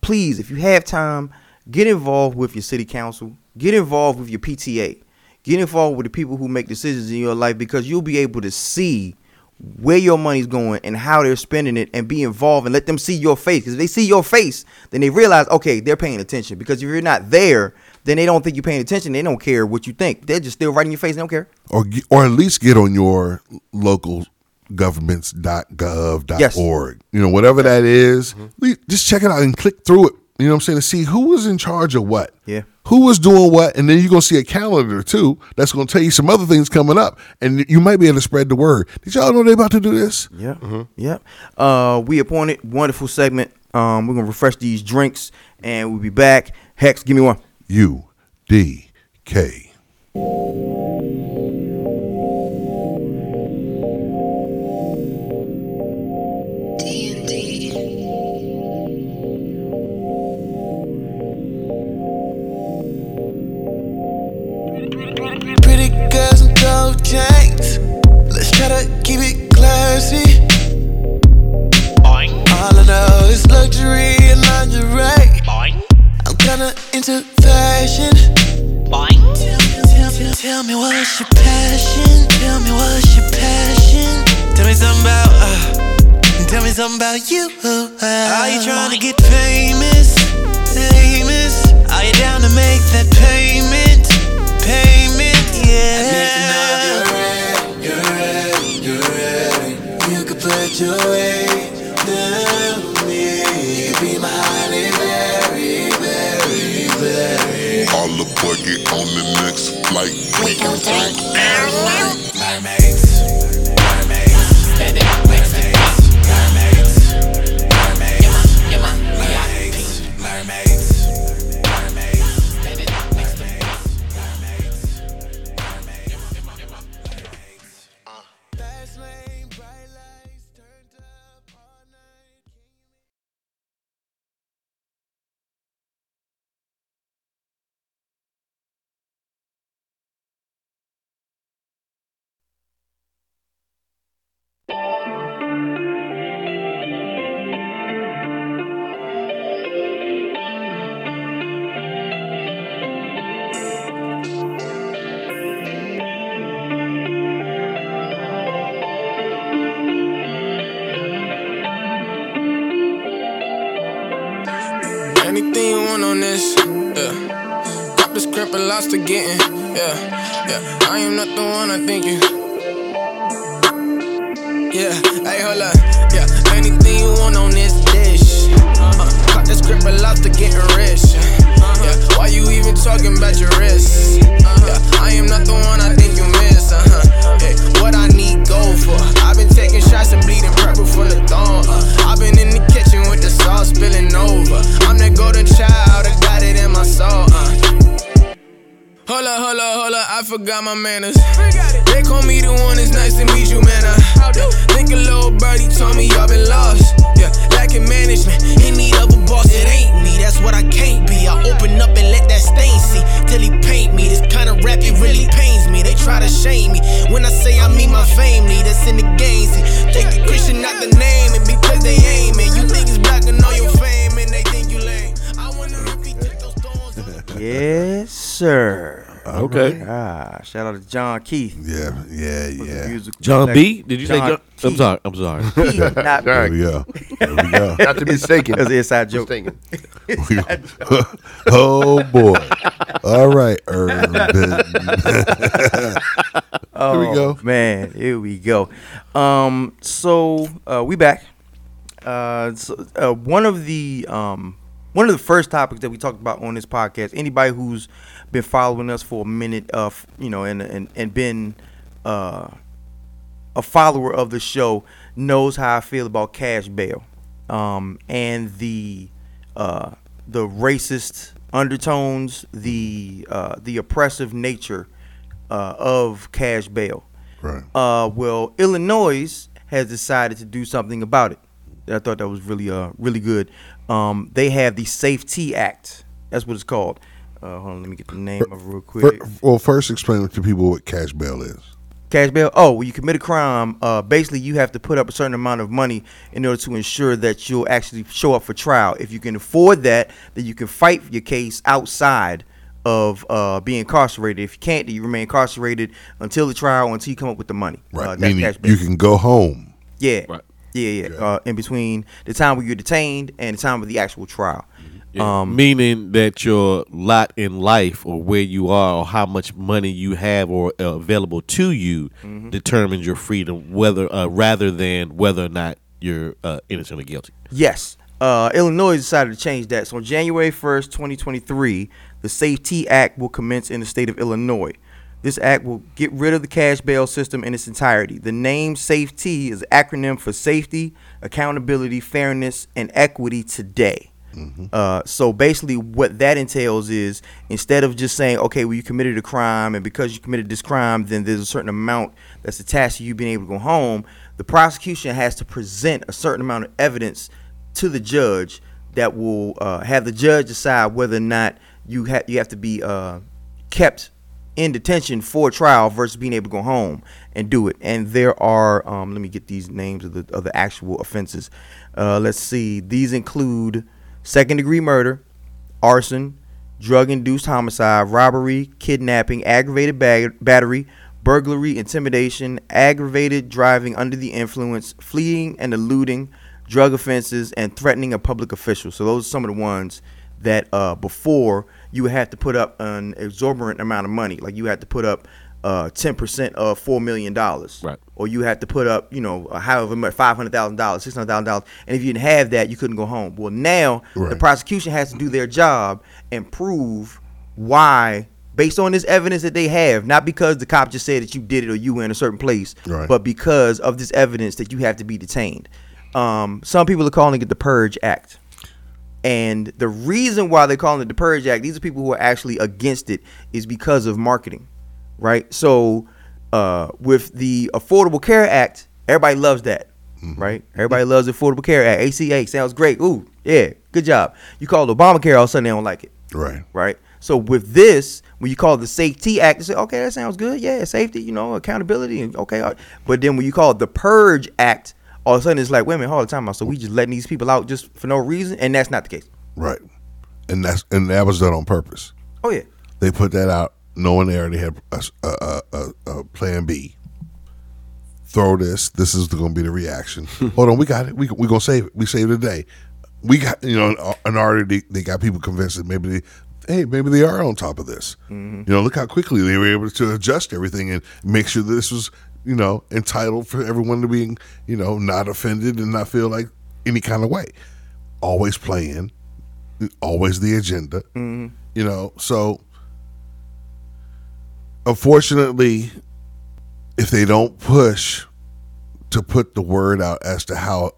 please, if you have time, get involved with your city council, get involved with your PTA, get involved with the people who make decisions in your life because you'll be able to see where your money's going and how they're spending it and be involved and let them see your face. Because if they see your face, then they realize, okay, they're paying attention. Because if you're not there, then they don't think you're paying attention. They don't care what you think. They're just still right in your face. They don't care. or or at least get on your local governments.gov.org. You know, whatever that is, mm-hmm. le- just check it out and click through it. You know what I'm saying? To see who was in charge of what. Yeah. Who was doing what, and then you're gonna see a calendar too. That's gonna tell you some other things coming up, and you might be able to spread the word. Did y'all know they about to do this? Yep. Yep. Uh, we appointed wonderful segment. Um, we're gonna refresh these drinks and we'll be back. Hex, give me one. U D K. girls and gold chains. Let's try to keep it classy. All I know is luxury and lingerie. I'm kinda into fashion. Tell, tell- tell me what's your passion. Tell me what's your passion. Tell me something about. Uh, tell me something about you. Uh, are you trying to get famous? Famous? Are you down to make that? Payment, you're ready. You're ready. You're ready. You could put your weight down me. You could be my honey, very, very, very. All the buggy on the next flight. We gon' take script and lost to getting, yeah, yeah. I am not the one I think you. Yeah, hey, hold up, yeah. Anything you want on this dish. Uh, got the script and to getting rich. Yeah, why you even talking about your wrist? Yeah, I am not the one I think you miss. Uh-huh. Hey, what I need go for? I've been taking shots and bleeding purple from the thorn. Uh, I've been in the kitchen with the sauce spilling over. I'm the golden child, I got it in my soul. Uh. Hold up, hold up, hold up, I forgot my manners. They call me the one, it's nice to meet you, man. I yeah, think a little birdie told me y'all been lost. Yeah, lacking management, in need of a boss, it ain't me, that's what I can't be. I open up and let that stain see till he paint me. This kind of rap, it really pains me. They try to shame me when I say I mean my family, that's in the game. See, take the Christian, not the name, and because they aim it, you think it's black and know your fame, and they think you lame. I wonder if he took those thorns. Yes, sir. Okay. Ah, shout out to John Keith. Yeah, yeah, yeah. John. B. Did you say John John? I'm sorry. I'm sorry. Keith, not There we go. There we go. Not to be mistaken. That's an inside joke. Mistaken. oh boy. All right, Urban. Oh, Here we go. man. Here we go. Um, so uh, we back. Uh, so, uh, one of the um, one of the first topics that we talked about on this podcast. Anybody who's been following us for a minute, of you know, and and and been uh, a follower of the show knows how I feel about cash bail, um, and the uh, the racist undertones, the uh, the oppressive nature uh, of cash bail. Right. Uh, well, Illinois has decided to do something about it. I thought that was really uh really good. Um, they have the Safety Act. That's what it's called. Uh, hold on, let me get the name of real quick. Well, first explain to people what cash bail is. Cash bail. Oh, when you commit a crime, uh, basically you have to put up a certain amount of money in order to ensure that you'll actually show up for trial. If you can afford that, then you can fight your case outside of uh, being incarcerated. If you can't, then you remain incarcerated until the trial, until you come up with the money. Right. Uh, that's Meaning cash bail. you can go home. Yeah. Right. Yeah, yeah. Uh, in between the time where you're detained and the time of the actual trial. Um, meaning that your lot in life or where you are or how much money you have or uh, available to you Mm-hmm. determines your freedom whether uh, rather than whether or not you're uh, innocent or guilty. Yes. Uh, Illinois decided to change that. So on January 1st, 2023, the Safety Act will commence in the state of Illinois. This act will get rid of the cash bail system in its entirety. The name Safety is an acronym for safety, accountability, fairness, and equity today. Uh, so basically, what that entails is instead of just saying, okay, well, you committed a crime, and because you committed this crime, then there's a certain amount that's attached to you being able to go home, the prosecution has to present a certain amount of evidence to the judge that will uh, have the judge decide whether or not you have you have to be uh, kept in detention for trial versus being able to go home and do it. And there are um, let me get these names of the of the actual offenses. Uh, let's see. These include second degree murder, arson, drug induced homicide, robbery, kidnapping, aggravated bag- battery, burglary, intimidation, aggravated driving under the influence, fleeing and eluding, drug offenses, and threatening a public official. So those are some of the ones that uh, before you would have to put up an exorbitant amount of money. Like you had to put up uh, 10% of $4 million. Right. Or you had to put up, you know, uh, however much, $500,000, $600,000. And if you didn't have that, you couldn't go home. Well, now the prosecution has to do their job and prove why, based on this evidence that they have, not because the cop just said that you did it or you were in a certain place, Right. but because of this evidence that you have to be detained. Um, some people are calling it the Purge Act. And the reason why they're calling it the Purge Act, these are people who are actually against it, is because of marketing, right? So, uh, with the Affordable Care Act, everybody loves that, right? Everybody loves the Affordable Care Act. ACA sounds great. Ooh, yeah, good job. You call it Obamacare, all of a sudden they don't like it, Right. right? So with this, when you call it the Safety Act, they say, okay, that sounds good. Yeah, safety, you know, accountability, and okay. right. But then when you call it the Purge Act, all of a sudden it's like, wait a minute, hold the time out. So we just letting these people out just for no reason, and that's not the case. Right. And that's and that was done on purpose. Oh yeah, They put that out knowing they already had a, a, a, a plan B. Throw this. This is going to be the reaction. Hold on, we got it. We we gonna save it. We saved the day. We got you know, and already they, they got people convinced that maybe they, hey, maybe they are on top of this. Mm-hmm. You know, look how quickly they were able to adjust everything and make sure that this was you know entitled for everyone to be you know not offended and not feel like any kind of way. Always playing, always the agenda. Mm-hmm. You know, so unfortunately, if they don't push to put the word out as to how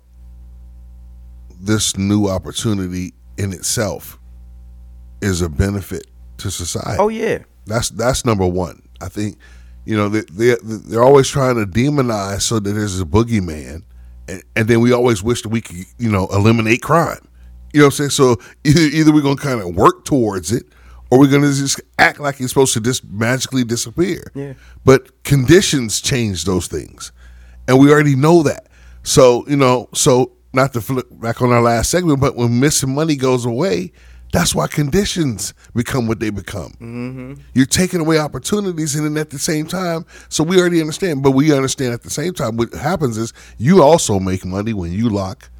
this new opportunity in itself is a benefit to society. oh yeah. That's that's number one. I think you know they they they're always trying to demonize so that there's a boogeyman, and, and then we always wish that we could you know eliminate crime. You know what I'm saying? So either either we're gonna kind of work towards it, or we're gonna just act like it's supposed to just magically disappear. Yeah. But conditions change those things, and we already know that. So you know, so not to flip back on our last segment, but when missing money goes away, that's why conditions become what they become. Mm-hmm. You're taking away opportunities, and then at the same time, so we already understand, but we understand at the same time what happens is you also make money when you lock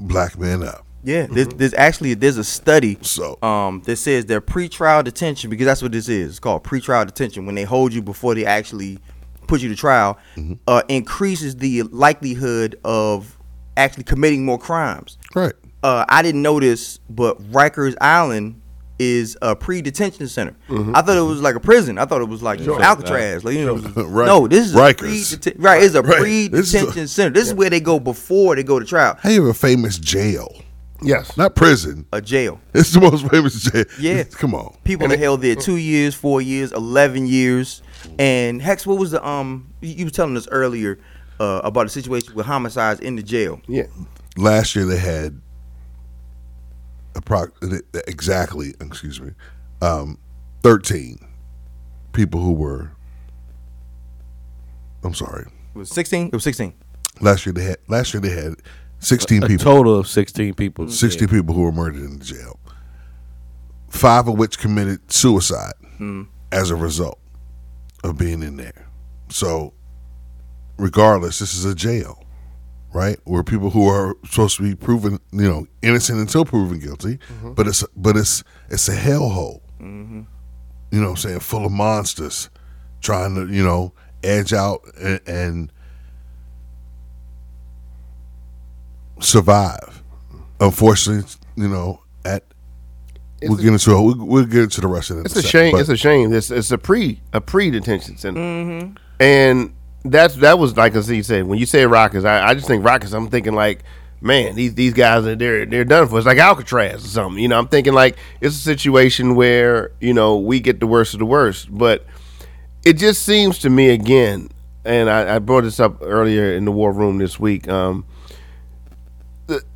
black men up. Yeah, there's, there's actually there's a study So- um that says their pretrial detention because that's what this is. It's called pretrial detention when they hold you before they actually put you to trial, uh, increases the likelihood of actually committing more crimes. Right. Uh, I didn't know this, but Rikers Island is a pre-detention center. I thought it was like a prison. I thought it was like Alcatraz. Like you know, Right. no, this is a Rikers. pre right. It's a Right. This is a- pre-detention center. This is where they go before they go to trial. How you have a famous jail? Yes. Not prison. A jail. It's the most famous jail. Yeah. Come on. People are held there two years, four years, eleven years, and Hex, what was the um? You, were telling us earlier uh, about a situation with homicides in the jail. Yeah. Last year they had approx- exactly, excuse me, um, 13 people who were I'm sorry. It was 16. It was 16. Last year they had last year they had 16 A people. total of sixteen people. 60 people who were murdered in the jail. Five of which committed suicide hmm. as a result of being in there. So, regardless, this is a jail, right? Where people who are supposed to be proven, you know, innocent until proven guilty, mm-hmm. but it's but it's it's a hellhole. Mm-hmm. You know, what I'm saying full of monsters trying to, you know, edge out and, and survive. Unfortunately, you know, at we'll get into we'll, we'll get into the rest of it. It's a second, shame. It's a shame. It's it's a pre a pre detention center, and that's that was like as you said when you say Rockets, I, I just think Rockets. I'm thinking like, man, these these guys are they're they're done for. It's like Alcatraz or something. You know, I'm thinking like it's a situation where you know we get the worst of the worst, but it just seems to me again, and I, I brought this up earlier in the war room this week. Um,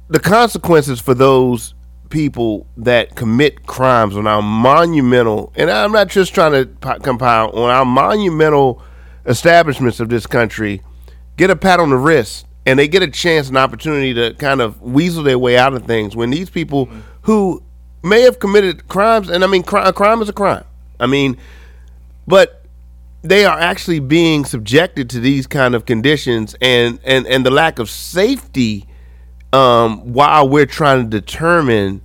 the consequences for those people that commit crimes on our monumental, and I'm not just trying to compile on our monumental establishments of this country, get a pat on the wrist, and they get a chance, an opportunity to kind of weasel their way out of things. When these people who may have committed crimes, and I mean, cri- a crime is a crime. I mean, but they are actually being subjected to these kind of conditions and and and the lack of safety um while we're trying to determine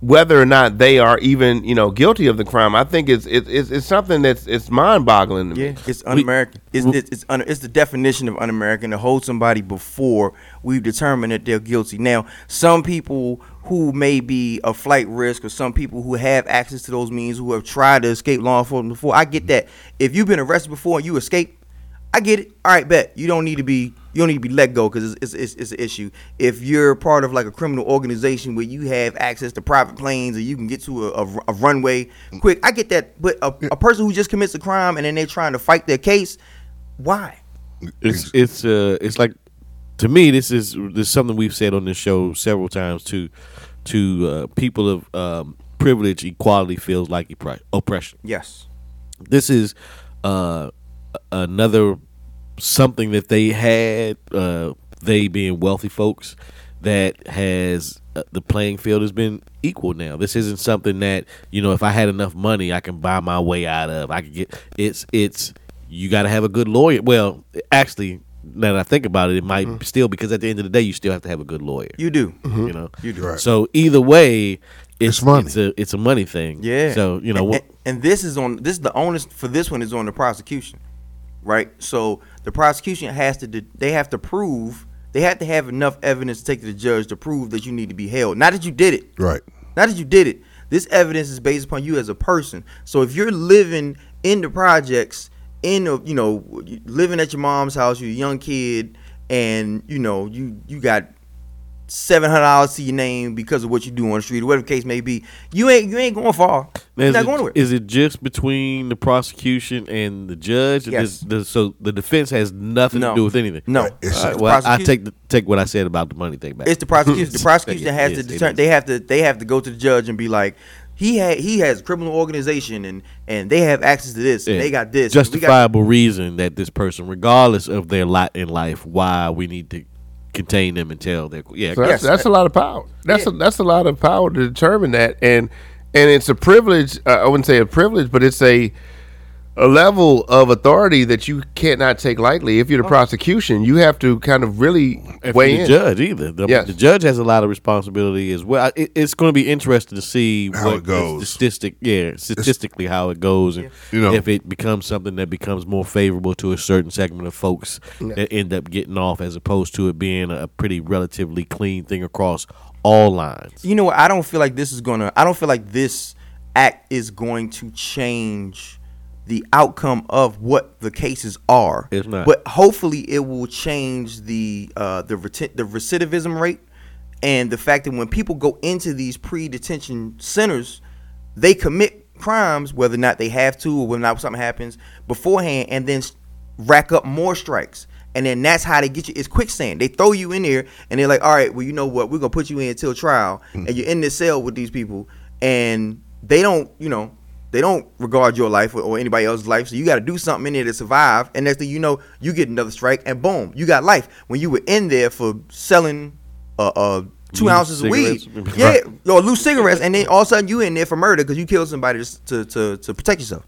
whether or not they are even you know guilty of the crime i think it's it's it's, it's something that's it's mind-boggling to me Yeah, it's un-American. It's it's it's, un, it's the definition of un-American to hold somebody before we've determined that they're guilty. Now, some people who may be a flight risk, or some people who have access to those means, who have tried to escape law enforcement before, I get that. If you've been arrested before and you escape, I get it. All right, bet you don't need to be you don't need to be let go because it's, it's, it's, it's an issue. If you're part of like a criminal organization where you have access to private planes or you can get to a, a, a runway quick, I get that. But a, a person who just commits a crime and then they're trying to fight their case, why? it's it's uh it's like to me this is this is something we've said on this show several times to to uh, people of um, privilege equality feels like oppression Yes. this is uh another something that they had uh they being wealthy folks that has uh, the playing field has been equal now this isn't something that you know if i had enough money i can buy my way out of i could get it's it's you got to have a good lawyer well actually now that i think about it it might still because at the end of the day you still have to have a good lawyer You do. you know You do. Right. so either way it's, It's money. it's a it's a money thing Yeah. so you know and, wh- and this is on this is the onus for this one is on the prosecution, right? So the prosecution has to they have to prove they have to have enough evidence to take to the judge to prove that you need to be held. Not that you did it. Right. Not that you did it. This evidence is based upon you as a person. So if you're living in the projects, in the, you know, living at your mom's house, you're a young kid, and you know you you got seven hundred dollars to your name because of what you do on the street, or whatever the case may be, you ain't you ain't going far. You're Is not it, going anywhere. is it just between the prosecution and the judge? Yes. The- so the defense has nothing No. to do with anything. No, It's- All right, well, I take the, take what I said about the money thing back. It's the prosecution. The prosecution has yes, to it determine. They have to. They have to go to the judge and be like, he had. He has criminal organization and and they have access to this. and Yeah. they got this. and we got- justifiable reason that this person, regardless of their lot in life, why we need to contain them and tell their yeah. So that's, that's a lot of power. That's Yeah. a, that's a lot of power to determine that, and and it's a privilege. Uh, I wouldn't say a privilege, but it's a a level of authority that you cannot take lightly. If you're the oh. prosecution, you have to kind of really if weigh you're in. judge either. The, Yes. the judge has a lot of responsibility as well. It, it's going to be interesting to see How what it goes. The statistic, yeah, statistically how it goes, and You know- if it becomes something that becomes more favorable to a certain segment of folks that end up getting off, as opposed to it being a pretty relatively clean thing across all lines. you know what? I don't feel like this is gonna. I don't feel like this act is going to change the outcome of what the cases are. It's not. But hopefully, it will change the uh, the reti- the recidivism rate and the fact that when people go into these pre-detention centers, they commit crimes whether or not they have to or whether or not something happens beforehand, and then rack up more strikes. And then that's how they get you. It's quicksand. They throw you in there, and they're like, "All right, well, you know what? We're gonna put you in until trial, and you're in this cell with these people, and they don't, you know, They don't regard your life or, or anybody else's life. So you got to do something in there to survive. And next thing you know, you get another strike, and boom, you got life. When you were in there for selling uh, uh two Loose ounces of weed, yeah, or loose cigarettes, and then all of a sudden you in there for murder because you killed somebody just to, to to protect yourself.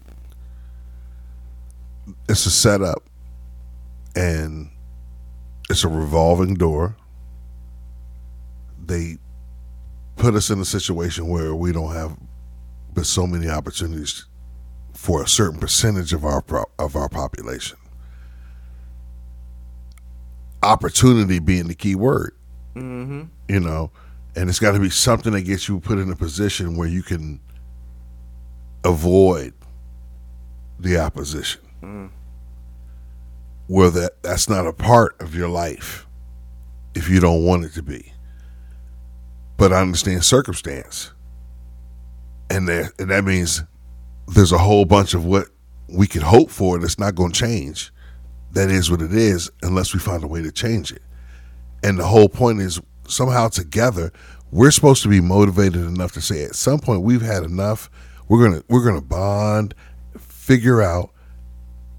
it's a setup and it's a revolving door. They put us in a situation where we don't have but so many opportunities for a certain percentage of our of our population. Opportunity being the key word, Mm-hmm. you know, and it's got to be something that gets you put in a position where you can avoid the opposition where that that's not a part of your life if you don't want it to be. But I understand circumstance, and that and that means there's a whole bunch of what we can hope for that's not going to change. That is what it is, unless we find a way to change it. And the whole point is somehow together we're supposed to be motivated enough to say at some point we've had enough. We're gonna we're gonna bond, figure out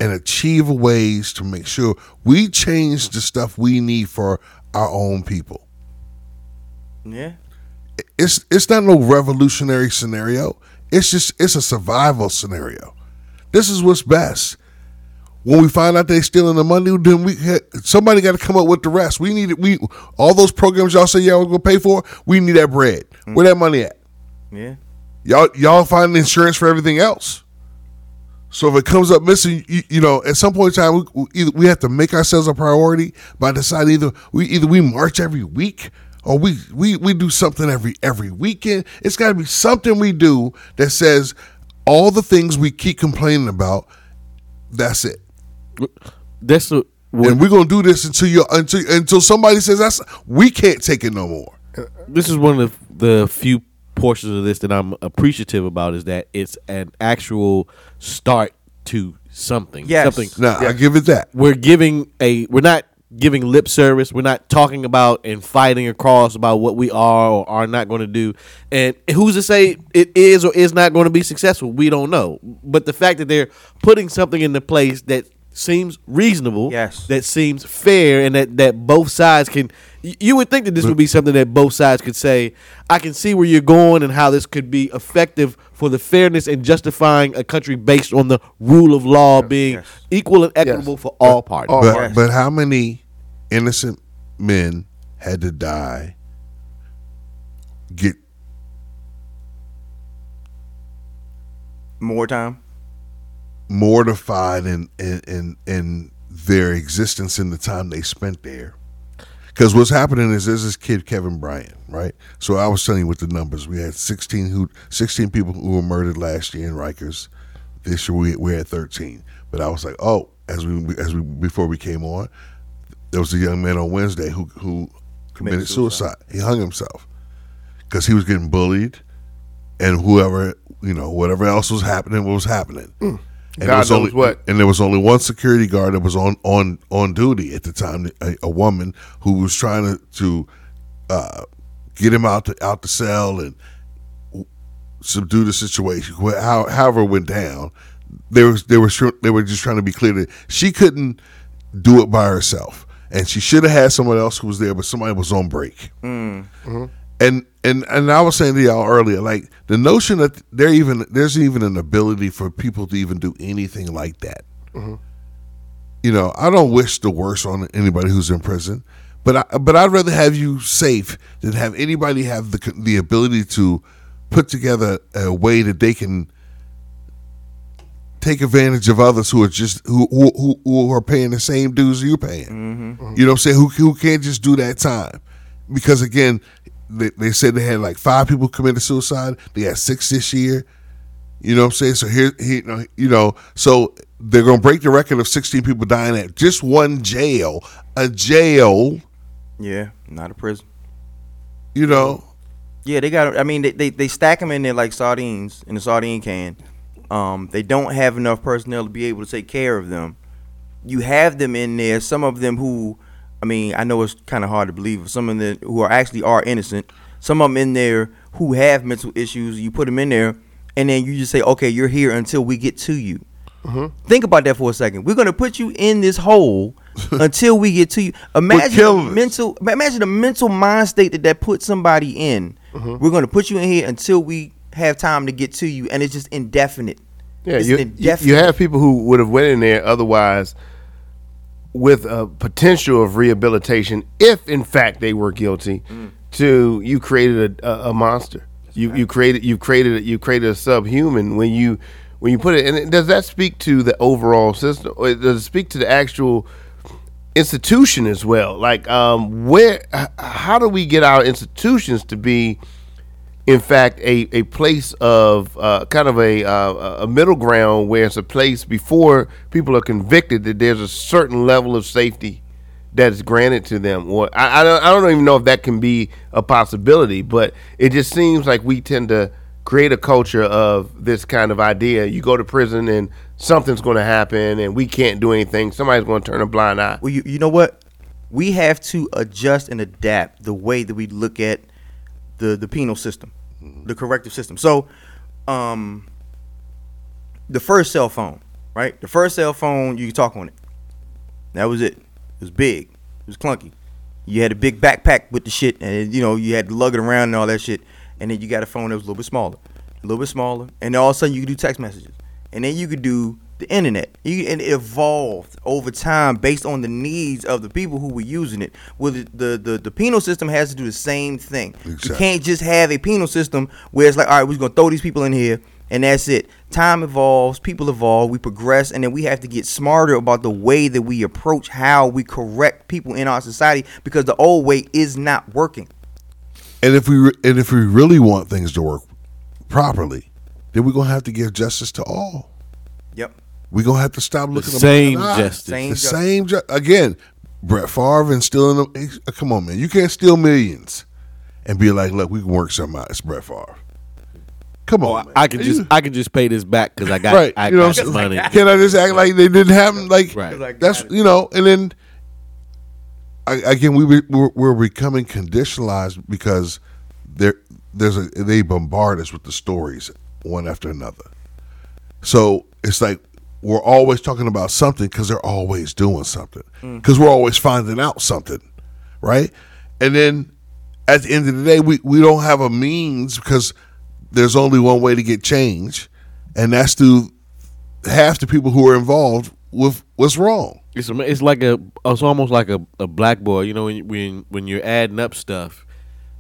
and achieve ways to make sure we change the stuff we need for our own people. Yeah. It's it's not no revolutionary scenario. It's just it's a survival scenario. This is what's best. When we find out they stealing the money, then we somebody got to come up with the rest. We need it. We all those programs y'all say y'all gonna pay for. We need that bread. Mm. Where that money at? Yeah. Y'all y'all find insurance for everything else. So if it comes up missing, you, you know, at some point in time, we, we either we have to make ourselves a priority by deciding either we either we march every week or we we we do something every every weekend. It's got to be something we do that says all the things we keep complaining about. That's it, That's the what, and we're gonna do this until you until until somebody says that's we can't take it no more. this is one of the few portions of this that I'm appreciative about is that it's an actual start to something. Yes. Something Now I give it that. we're giving a we're not giving lip service. We're not talking about and fighting across about what we are or are not going to do. And who's to say it is or is not going to be successful? We don't know. But the fact that they're putting something into place that seems reasonable, Yes. that seems fair, and that that both sides can. You would think that this would be something that both sides could say, "I can see where you're going and how this could be effective for the fairness and justifying a country based on the rule of law being yes. equal and equitable for all parties." all But parties. but how many innocent men had to die? Get More time. Mortified in in in, in their existence in the time they spent there. Because what's happening is there's this kid Kevin Bryant, right? So I was telling you with the numbers. We had 16 who 16 people who were murdered last year in Rikers. This year we we had 13. But I was like, oh, as we as we before we came on, there was a young man on Wednesday who who committed suicide. He hung himself because he was getting bullied, and whoever you know whatever else was happening was happening. Mm. And God there was knows only, what. And there was only one security guard that was on on on duty at the time. A, a woman who was trying to to uh, get him out the out the cell and subdue the situation. How, however, it went down. They was they were they were just trying to be clear that she couldn't do it by herself, and she should have had someone else who was there, but somebody was on break. And and and I was saying to y'all earlier, like the notion that there even there's even an ability for people to even do anything like that. Mm-hmm. You know, I don't wish the worst on anybody who's in prison, but I, but I'd rather have you safe than have anybody have the the ability to put together a way that they can take advantage of others who are just who who, who, who are paying the same dues you're paying. Mm-hmm. You know what I'm saying? Who who can't just do that time? Because again, they, they said they had like five people committed suicide. They had six this year. You know what I'm saying? So here, here you know, you know, so they're gonna break the record of 16 people dying at just one jail, a jail. Yeah, not a prison. You know, Yeah, they got. I mean, they, they they stack them in there like sardines in a sardine can. Um, they don't have enough personnel to be able to take care of them. You have them in there. Some of them who, I mean, I know it's kind of hard to believe. Some of them who are actually are innocent. Some of them in there who have mental issues. You put them in there, and then you just say, okay, you're here until we get to you. Mm-hmm. Think about that for a second. We're gonna put you in this hole until we get to you. Imagine mental. Imagine the mental mind state that that puts somebody in. Mm-hmm. We're gonna put you in here until we have time to get to you, and it's just indefinite. Yeah, It's you, you, you have people who would have went in there otherwise with a potential of rehabilitation if in fact they were guilty to you created a, a, monster. You you created you created you created a subhuman when you when you put it and does that speak to the overall system? Or does it speak to the actual institution as well? Like um where how do we get our institutions to be in fact, a, a place of uh, kind of a uh, a middle ground where it's a place before people are convicted that there's a certain level of safety that is granted to them. Or I, I don't I don't even know if that can be a possibility, but it just seems like we tend to create a culture of this kind of idea. You go to prison and something's going to happen, and we can't do anything. Somebody's going to turn a blind eye. Well, you, you know what? We have to adjust and adapt the way that we look at the the penal system, the corrective system. So, um, the first cell phone, right? The first cell phone, you could talk on it. That was it. It was big. It was clunky. You had a big backpack with the shit, and you know you had to lug it around and all that shit. And then you got a phone that was a little bit smaller, a little bit smaller, and all of a sudden you could do text messages, and then you could do the internet. It evolved over time based on the needs of the people who were using it. Well, the the, the, the penal system has to do the same thing. You can't just have a penal system where it's like, all right, we're gonna throw these people in here. And that's it. Time evolves, people evolve, we progress, and then we have to get smarter about the way that we approach how we correct people in our society because the old way is not working. And if we re- and if we really want things to work properly, then we're gonna have to give justice to all. Yep. We're gonna have to stop looking them same the justice. Same the justice. same ju- again. Brett Favre and stealing them. he's- uh, Come on, man, you can't steal millions and be like, look, we can work something out. It's Brett Favre. Come on, man. I can just I can just pay this back because I got right. I you know, got what I'm money. Can I just act like they didn't happen? Like Right. that's you know, and then I, again we we- we're, we're becoming conditionalized because there there's a they bombard us with the stories one after another. So it's like we're always talking about something because they're always doing something mm. because we're always finding out something, right? And then at the end of the day, we, we don't have a means because there's only one way to get change, and that's through half the people who are involved with what's wrong. It's it's like a it's almost like a, a blackboard. You know when when when you're adding up stuff,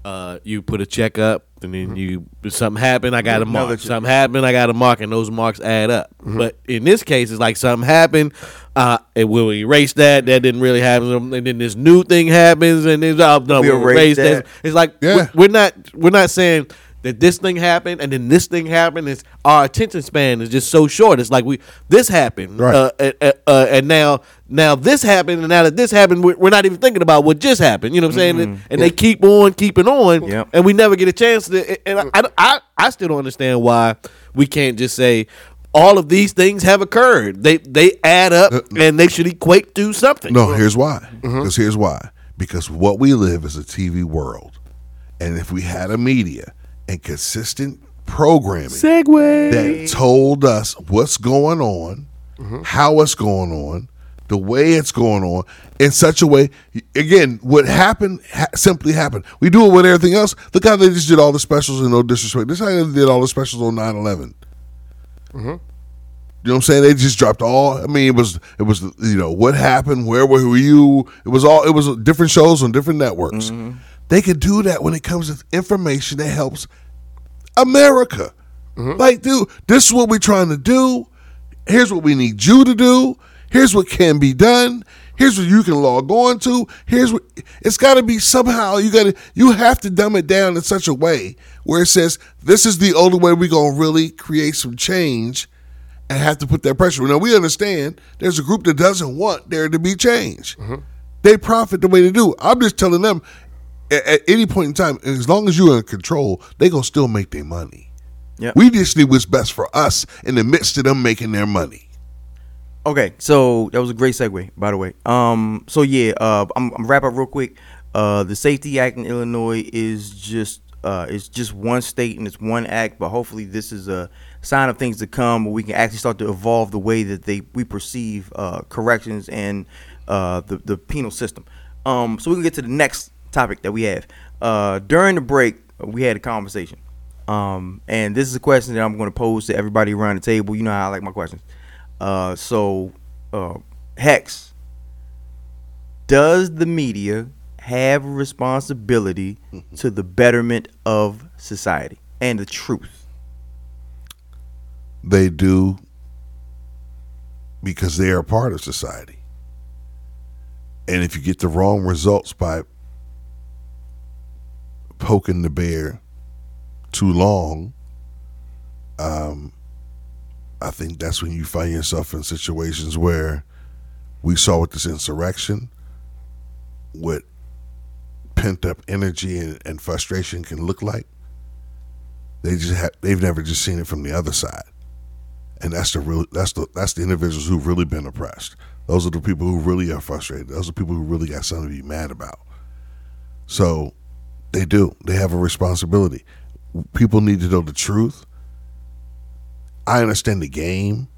uh, you put a check up and then you something happened, I got a Another mark. check. Something happened, I got a mark, and those marks add up. But in this case, it's like something happened. Uh, it will erase that. That didn't really happen, and then this new thing happens, and then oh, no, We we'll erase erase that. that. It's like Yeah. we're, we're not we're not saying that this thing happened and then this thing happened. It's our attention span is just so short. It's like we this happened, Right. uh, uh, uh, uh, and now now this happened, and now that this happened, we're, we're not even thinking about what just happened. You know what I'm saying? And, and they keep on keeping on, Yep. and we never get a chance to. And I, I, I, I still don't understand why we can't just say. All of these things have occurred. They they add up and they should equate to something. No, here's why. Because here's why. Because what we live is a TV world, and if we had a media and consistent programming segue. that told us what's going on, how it's going on, the way it's going on, in such a way. Again, what happened ha- simply happened. We do it with everything else. Look how they just did all the specials and no disrespect. This is how they did all the specials on 9 11. Mm-hmm. You know what I'm saying? They just dropped all. I mean, it was it was you know what happened, where were you? It was all it was different shows on different networks. Mm-hmm. They can do that when it comes to information that helps America. Mm-hmm. Like, dude, this is what we're trying to do. Here's what we need you to do. Here's what can be done. Here's what you can log on to. Here's what it's got to be somehow. You got to you have to dumb it down in such a way where it says this is the only way we're gonna really create some change and have to put that pressure. Now we understand there's a group that doesn't want there to be change. Mm-hmm. They profit the way they do. I'm just telling them at, at any point in time, as long as you're in control, they gonna still make their money. Yep. We just need what's best for us in the midst of them making their money. Okay, so that was a great segue, by the way. Um, so yeah, uh, I'm, I'm wrap up real quick. Uh, the Safety Act in Illinois is just uh, it's just one state and it's one act, but hopefully this is a sign of things to come where we can actually start to evolve the way that they we perceive uh, corrections and uh, the the penal system. Um, so we can get to the next topic that we have. Uh, during the break, we had a conversation, um, and this is a question that I'm going to pose to everybody around the table. You know how I like my questions. Uh, so, uh, Hex, does the media have a responsibility to the betterment of society and the truth? They do because they are part of society. And if you get the wrong results by poking the bear too long, um, I think that's when you find yourself in situations where we saw with this insurrection what pent up energy and, and frustration can look like. They just have they've never just seen it from the other side. And that's the real that's the that's the individuals who've really been oppressed. Those are the people who really are frustrated. Those are the people who really got something to be mad about. So they do. They have a responsibility. People need to know the truth. I understand the game,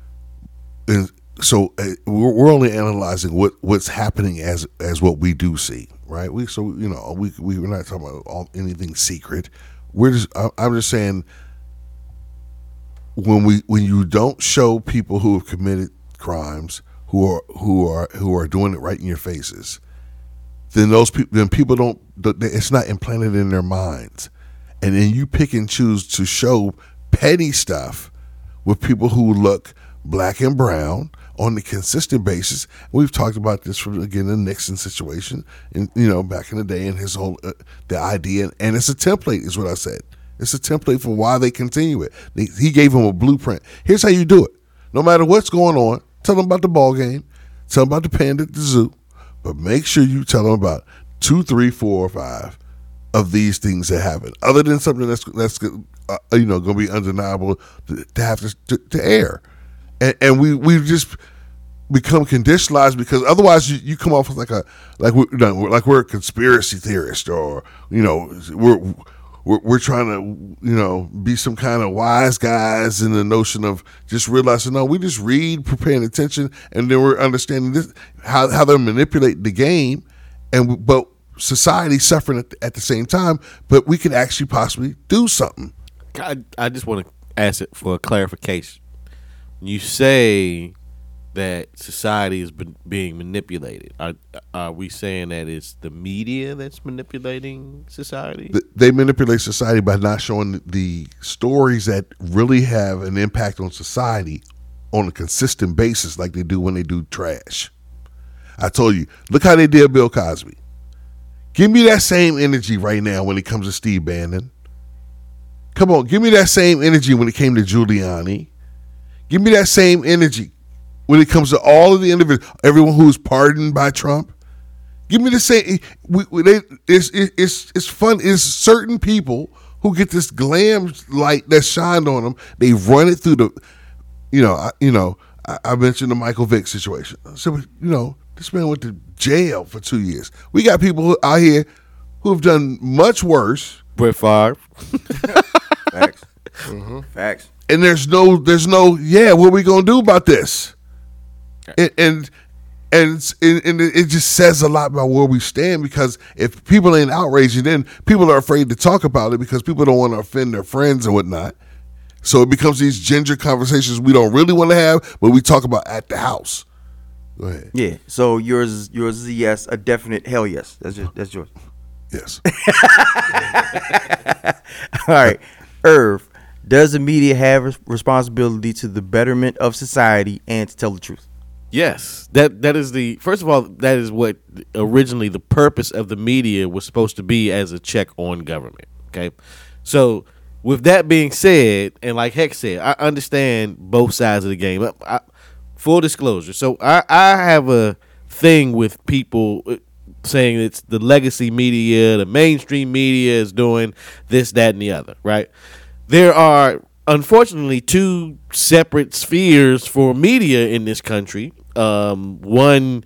and so uh, we're, only analyzing what what's happening as as what we do see, right? We so you know we we we're not talking about all, anything secret. We're just I'm just saying when we when you don't show people who have committed crimes who are who are who are doing it right in your faces, then those people then people don't it's not implanted in their minds, and then you pick and choose to show petty stuff with people who look black and brown on a consistent basis. We've talked about this from again the Nixon situation, and you know back in the day, and his whole uh, the idea, and it's a template, is what I said. It's a template for why they continue it. He gave them a blueprint. Here's how you do it. No matter what's going on, tell them about the ball game, tell them about the panda at the zoo, but make sure you tell them about two, three, four, or five of these things that happen. Other than something that's that's uh, you know going to be undeniable to, to have to, to, to air, and, and we we just become conditionalized because otherwise you, you come off like a like we like we're a conspiracy theorist or you know we're we're, we're trying to you know be some kind of wise guys in the notion of just realizing no we just read paying attention and then we're understanding this how, how they're manipulating the game and but society suffering at the, at the same time but we could actually possibly do something I, I just want to ask it for a clarification. You say that society is be- being manipulated. Are, are we saying that it's the media that's manipulating society? They manipulate society by not showing the stories that really have an impact on society on a consistent basis like they do when they do trash. I told you, look how they did Bill Cosby. Give me that same energy right now when it comes to Steve Bannon. Come on, give me that same energy when it came to Giuliani. Give me that same energy when it comes to all of the individuals, everyone who's pardoned by Trump. Give me the same. We, we, they, it's, it's it's fun. It's certain people who get this glam light that shined on them. They run it through the, you know, I, you know. I, I mentioned the Michael Vick situation. So you know, this man went to jail for two years. We got people out here who have done much worse, Brett Favre. Facts. Mm-hmm. Facts. and there's no, there's no, yeah, what are we gonna do about this? And and and, and, it just says a lot about where we stand because if people ain't outraged, then people are afraid to talk about it because people don't want to offend their friends and whatnot. So it becomes these ginger conversations we don't really want to have, but we talk about at the house. Go ahead. Yeah. So yours, yours is a yes, a definite hell yes. That's just that's yours. Yes. All right, Irv. Does the media have a responsibility to the betterment of society and to tell the truth? Yes, that that is the first of all that is what originally the purpose of the media was supposed to be as a check on government. Okay, so with that being said, and like Hex said, I understand both sides of the game. I, I, full disclosure, so I I have a thing with people uh, saying it's the legacy media, the mainstream media is doing this, that, and the other. Right? There are unfortunately two separate spheres for media in this country. Um, one,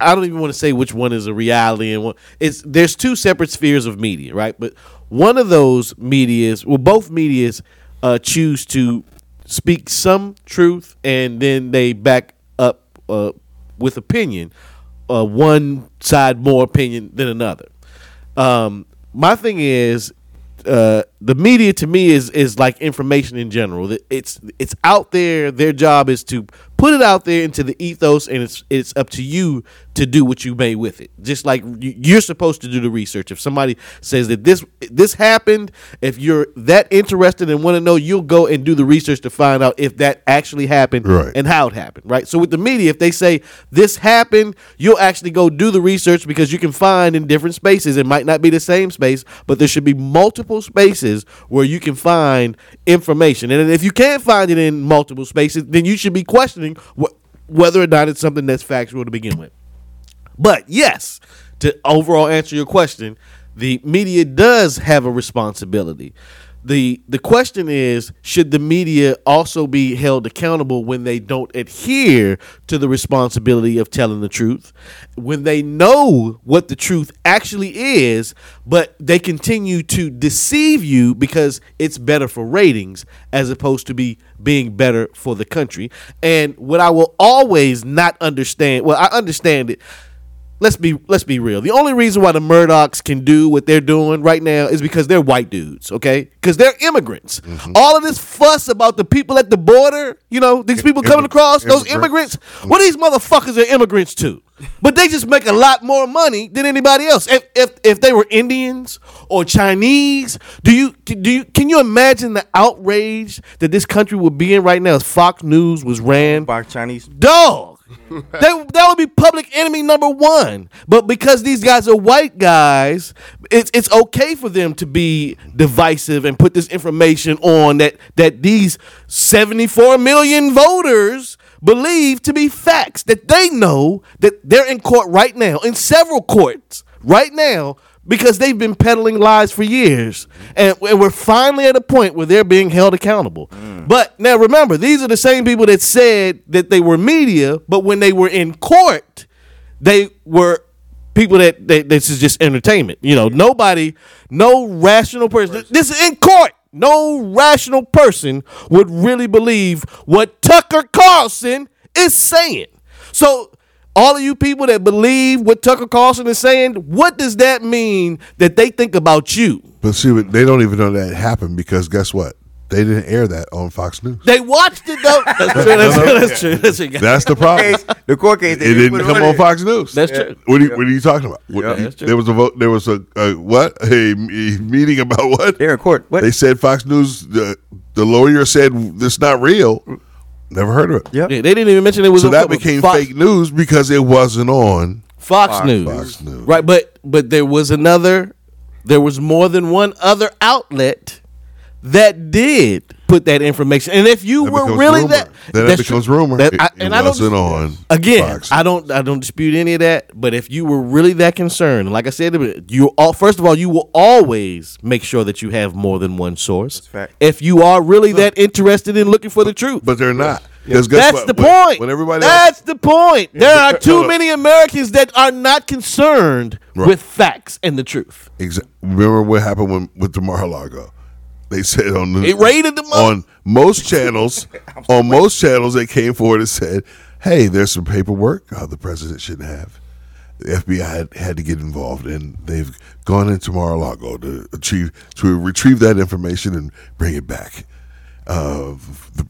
I don't even want to say which one is a reality and one. It's there's two separate spheres of media, right? But one of those medias, well, both medias, uh, choose to speak some truth and then they back up uh, with opinion, uh, one side more opinion than another. Um, my thing is, uh, the media to me is is like information in general. It's it's out there. Their job is to put it out there into the ethos, and it's it's up to you to do what you may with it. Just like you- you're supposed to do the research. If somebody says that this this happened, if you're that interested and want to know, you'll go and do the research to find out if that actually happened Right. and how it happened. Right. So with the media, if they say this happened, you'll actually go do the research because you can find in different spaces. It might not be the same space, but there should be multiple spaces where you can find information. And if you can't find it in multiple spaces, then you should be questioning wh- whether or not it's something that's factual to begin with. But yes, to overall answer your question, the media does have a responsibility. The the question is should the media also be held accountable when they don't adhere to the responsibility of telling the truth? When they know what the truth actually is, but they continue to deceive you because it's better for ratings as opposed to be being better for the country. And what I will always not understand, well, I understand it let's be let's be real. The only reason why the Murdochs can do what they're doing right now is because they're white dudes, okay? Because they're immigrants. Mm-hmm. All of this fuss about the people at the border, you know, these people coming across, those immigrants. Mm-hmm. What these motherfuckers are immigrants to? But they just make a lot more money than anybody else. If if if they were Indians or Chinese, do you do you can you imagine the outrage that this country would be in right now if Fox News was ran by Chinese. dog. that, that would be public enemy number one. But because these guys are white guys, it's it's okay for them to be divisive and put this information on that that these 74 million voters believe to be facts that they know that they're in court right now in several courts right now because they've been peddling lies for years. And, and we're finally at a point where they're being held accountable. Mm. But now remember these are the same people that said that they were media but when they were in court they were people that, that this is just entertainment. You know nobody no rational person. This is in court. No rational person would really believe what tucker carlson is saying. So all of you people that believe what Tucker Carlson is saying, what does that mean that they think about you? But see, they don't even know that happened because guess what? They didn't air that on Fox News. They watched it though. That's true. That's true. That's true. That's true. That's the problem. Case, the court case. they it didn't come on on. Fox News. That's true. What are you, what are you talking about? What- Yeah. you- That's true. there was a vote. There was a, a what? A, me- meeting about what? They're in court. What? They said Fox News. The, the lawyer said this not real. Never heard of it. Yep. Yeah, they didn't even mention it was So on that became Fox, fake news because it wasn't on. Fox, News. Fox News. Right, but but there was another. There was more than one other outlet that did put that information. And if you That were really rumor. that, Then it that's becomes true. rumor. That- I- it and I don't wasn't on Again, Fox. I don't I don't dispute any of that. But if you were really that concerned, like I said, you all first of all you will always make sure that you have more than one source. fact. If you are really that interested in looking for the truth, But they're not. Because guess that's what? the When- point. When everybody That's else, the point. There are uh, too Look. many Americans that are not concerned Right. with facts and the truth. Exa- remember what happened when, with the Mar-a-Lago? They said on the It raided the mother- on most channels. on most channels, they came forward and said, "Hey, there's some paperwork uh, the president shouldn't have." The FBI had, had to get involved, and they've gone into Mar-a-Lago to achieve to retrieve that information and bring it back. Uh, the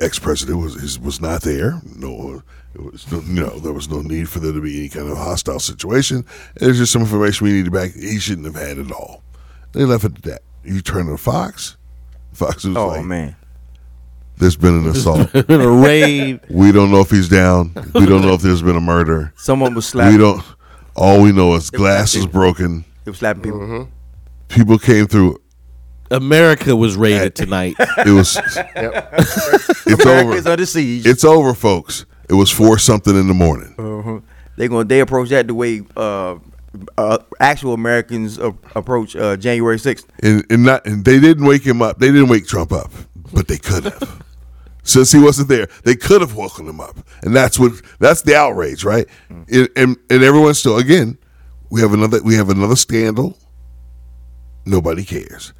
ex-president was was not there. No, it was no, you know there was no need for there to be any kind of hostile situation. There's just some information we needed back. He shouldn't have had it all. They left it at that. You turn to Fox. Fox was Oh like, man. "There's been an assault. In a raid. we don't know if he's down. We don't know if there's been a murder. Someone was slapped. We don't. All we know is glass is broken. They were slapping people. Mm-hmm. People came through. America was raided tonight. It was. yep. it's America over. is under siege. It's over, folks. It was four something in the morning. they gonna they approach that the way uh, uh, actual Americans uh, approach uh, January sixth. and, and not and they didn't wake him up. They didn't wake Trump up, but they could have. Since he wasn't there, they could have woken him up, and that's what that's the outrage, right? And, and and everyone's still again, we have another we have another scandal. Nobody cares,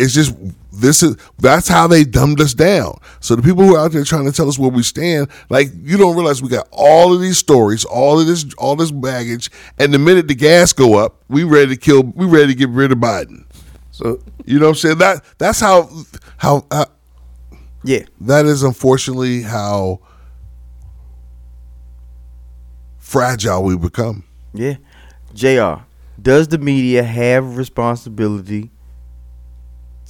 It's just this is that's how they dumbed us down. So the people who are out there trying to tell us where we stand, like you don't realize we got all of these stories, all of this, all this baggage, and the minute the gas go up, we ready to kill, we ready to get rid of Biden. So You know what I'm saying? That that's how how, how Yeah. that is unfortunately how fragile we become. Yeah. JR, does the media have responsibility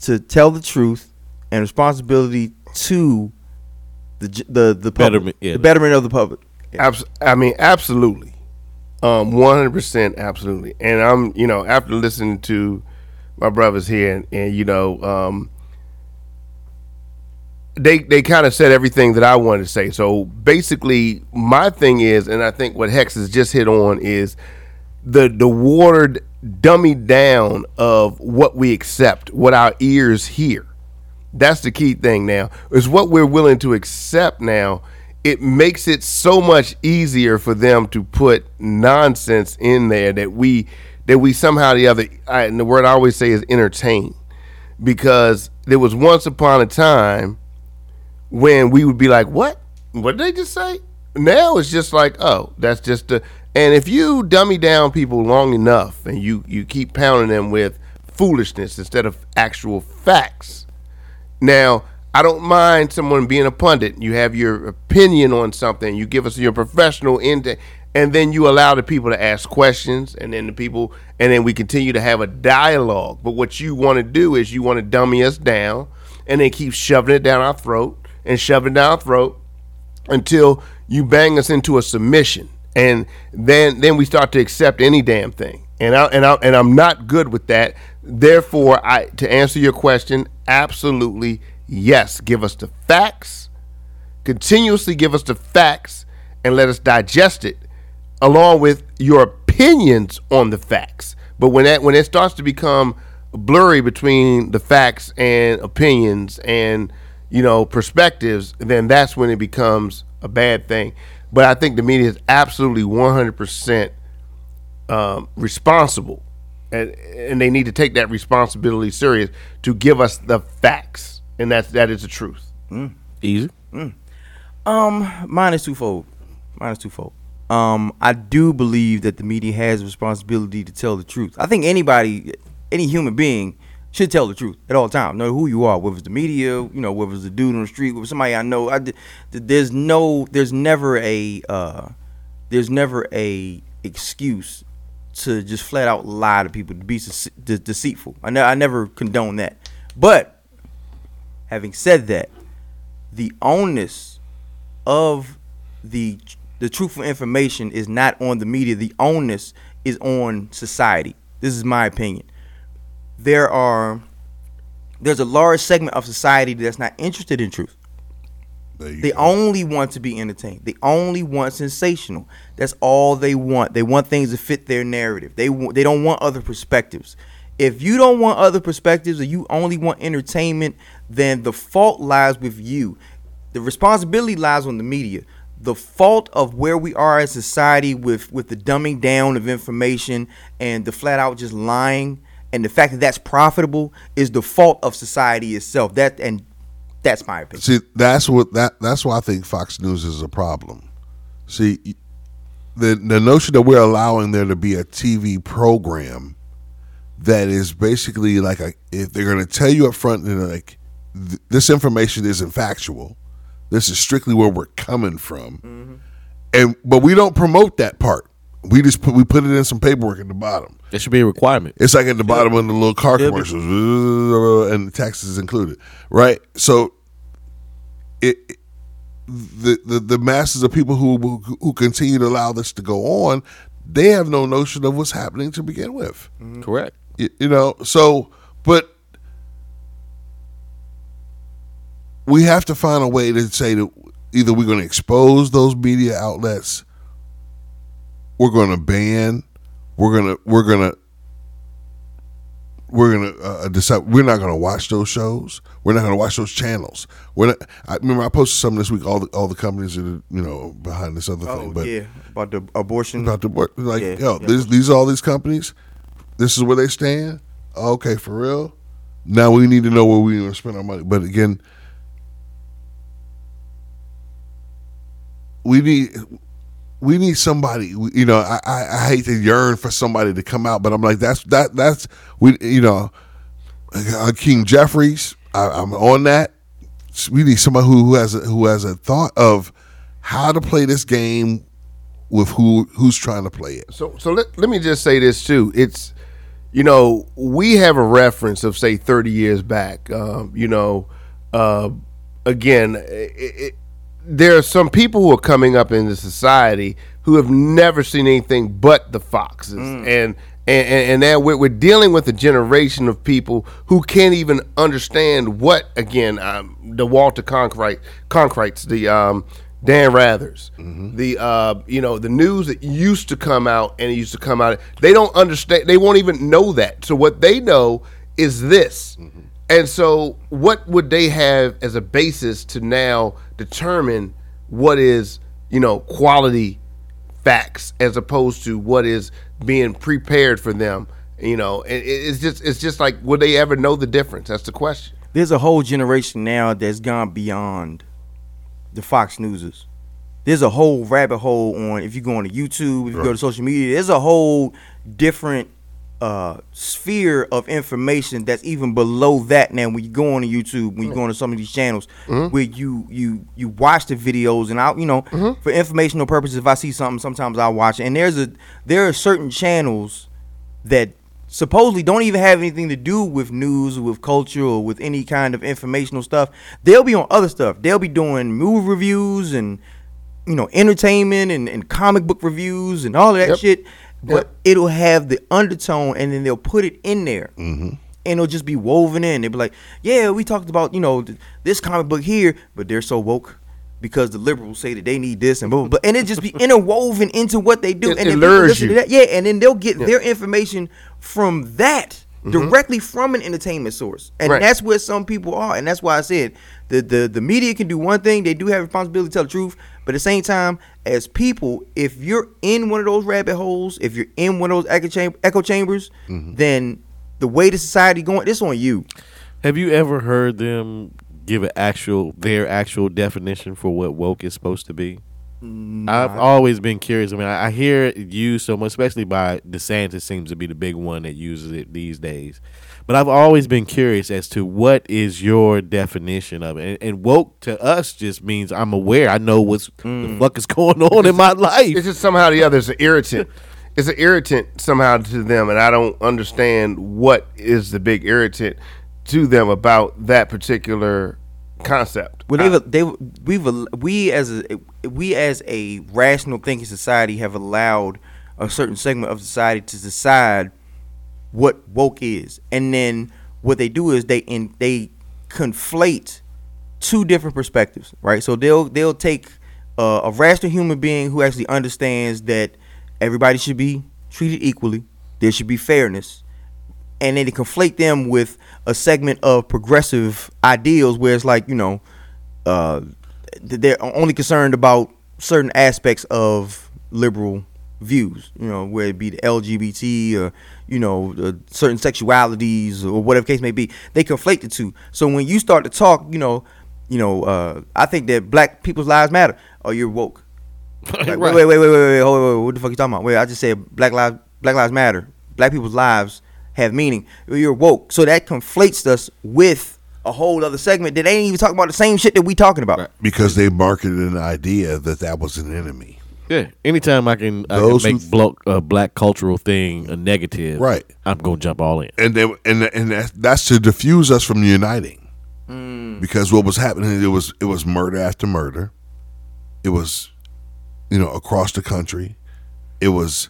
to tell the truth and responsibility to the the the public, Betterment, yeah. the betterment of the public? Abs- I mean, absolutely, um, one hundred percent, absolutely. And I'm, you know, after listening to my brothers here, and, and you know, um, they they kind of said everything that I wanted to say. So basically, my thing is, and I think what Hex has just hit on is the the watered, dummied down of what we accept, what our ears hear. That's the key thing now. Is what we're willing to accept now. It makes it so much easier for them to put nonsense in there that we that we somehow the other. I, and the word I always say is entertain, because there was once upon a time when we would be like, "What? What did they just say?" Now it's just like, "Oh, that's just the." And if you dummy down people long enough, and you you keep pounding them with foolishness instead of actual facts, now, I don't mind someone being a pundit. You have your opinion on something. You give us your professional into, and then you allow the people to ask questions, and then the people, and then we continue to have a dialogue. But what you want to do is you want to dummy us down, and then keep shoving it down our throat and shoving down our throat until you bang us into a submission, and then then we start to accept any damn thing. And I and I and I'm not good with that. Therefore, I to answer your question, absolutely yes. Give us the facts, continuously give us the facts, and let us digest it, along with your opinions on the facts. But when that when it starts to become blurry between the facts and opinions and you know perspectives, then that's when it becomes a bad thing. But I think the media is absolutely one hundred percent um, responsible, and and they need to take that responsibility serious to give us the facts, and that's that is the truth. Easy. Um, mine is twofold. Mine is twofold. Um, I do believe that the media has a responsibility to tell the truth. I think anybody, any human being, should tell the truth at all times, no matter who you are, whether it's the media, you know, whether it's the dude on the street, whether somebody I know. I, there's no, there's never a, uh, there's never a excuse to just flat out lie to people to be de- deceitful. I, ne- I never condone that. But having said that, the onus of the the truthful information is not on the media. The onus is on society. This is my opinion. There are there's a large segment of society that's not interested in truth. They go. only want to be entertained. They only want sensational. That's all they want. They want things to fit their narrative. They wa- they don't want other perspectives. If you don't want other perspectives or you only want entertainment, then the fault lies with you. The responsibility lies on the media. The fault of where we are as society with with the dumbing down of information and the flat out just lying and the fact that that's profitable is the fault of society itself. That and that's my opinion. See, that's what that that's why I think Fox News is a problem. See, the the notion that we're allowing there to be a TV program that is basically like a if they're going to tell you up front and like th- this information isn't factual. This is strictly where we're coming from. Mm-hmm. And but we don't promote that part. We just put we put it in some paperwork at the bottom. It should be a requirement. It's like at the bottom of the little car It'll be- commercials, and the taxes included, right? So, it, it- the, the the masses of people who, who who continue to allow this to go on, they have no notion of what's happening to begin with. Mm-hmm. Correct. You, you know, so but we have to find a way to say that either we're going to expose those media outlets, we're going to ban, we're going to we're going to we're gonna uh, decide we're not gonna watch those shows. We're not gonna watch those channels. We're not. I remember I posted something this week. All the all the companies that are you know behind this other thing, Oh but yeah, about the abortion. about the. Like, Yeah, yo, yeah. these these are all these companies. This is where they stand. Okay, for real. now we need to know where we going to spend our money. But again, we need we need somebody. You know, I, I, I hate to yearn for somebody to come out, but I'm like that's that that's we you know, uh, Hakeem Jeffries. I, I'm on that. We need somebody who, who has a, who has a thought of how to play this game with who who's trying to play it. So so let, let me just say this too. It's you know we have a reference of say 30 years back. Um, you know, uh, again, it, it, there are some people who are coming up in the society who have never seen anything but the Foxes, and and and, and that we're, we're dealing with a generation of people who can't even understand what again um, the Walter Cronkite Cronkites the um, Dan Rathers the uh, you know the news that used to come out and it used to come out. They don't understand they won't even know that. So what they know is this and so what would they have as a basis to now determine what is you know quality facts as opposed to what is being prepared for them you know? It, it's just it's just like would they ever know the difference? That's the question. There's a whole generation now that's gone beyond the Fox Newses. There's a whole rabbit hole on if you go on to YouTube, if you go to social media, there's a whole different uh, sphere of information that's even below that now when you go on to YouTube, when you go mm. on to some of these channels mm-hmm. where you you you watch the videos and I you know, mm-hmm. for informational purposes, if I see something, sometimes I'll watch it. And there's a there are certain channels that supposedly don't even have anything to do with news or with culture or with any kind of informational stuff. They'll be on other stuff. They'll be doing movie reviews and you know entertainment and, and comic book reviews and all of that Yep. shit. But it'll have the undertone and then they'll put it in there. And it'll just be woven in. They'll be like, yeah, we talked about, you know, th- this comic book here, but they're so woke because the liberals say that they need this and blah, blah, blah. And it just be interwoven into what they do. It- and it then lures you. that. Yeah, and then they'll get their information from that directly from an entertainment source, and Mm-hmm. Right. that's where some people are, and that's why I said the the the media can do one thing; they do have responsibility to tell the truth, but at the same time, as people, if you're in one of those rabbit holes, if you're in one of those echo, cham- echo chambers, mm-hmm. then the way the society going, it's on you. Have you ever heard them give an actual their actual definition for what woke is supposed to be? I've always been curious. I mean, I, I hear it used so much, especially by DeSantis seems to be the big one that uses it these days. But I've always been curious as to what is your definition of it. And, and woke to us just means I'm aware. I know what's the mm. fuck is going on in my life. it's just somehow the other it's an irritant it's an irritant somehow to them and i don't understand what is the big irritant to them about that particular concept Well, they've they we've we as a we as a rational thinking society have allowed a certain segment of society to decide what woke is, and then what they do is they in they conflate two different perspectives, right? So they'll they'll take uh, a rational human being who actually understands that everybody should be treated equally, there should be fairness, and then they conflate them with a segment of progressive ideals where it's like you know uh, they're only concerned about certain aspects of liberal views you know whether it be the lgbt or you know uh, certain sexualities or whatever case may be they conflate the two so when you start to talk you know you know uh, i think that black people's lives matter oh you're woke like, wait, wait, wait, wait, wait, wait, hold, wait, wait, what the fuck you talking about? Wait, I just said black lives, black lives matter. Black people's lives have meaning. You're woke, so that conflates us with a whole other segment that ain't even talking about the same shit that we talking about. because they marketed an idea that that was an enemy. Yeah. Anytime I can, I can Those who make th- blo- a black cultural thing a negative, Right. I'm gonna jump all in. and they, and and that, that's to diffuse us from uniting, because what was happening it was it was murder after murder, it was, you know, across the country, it was,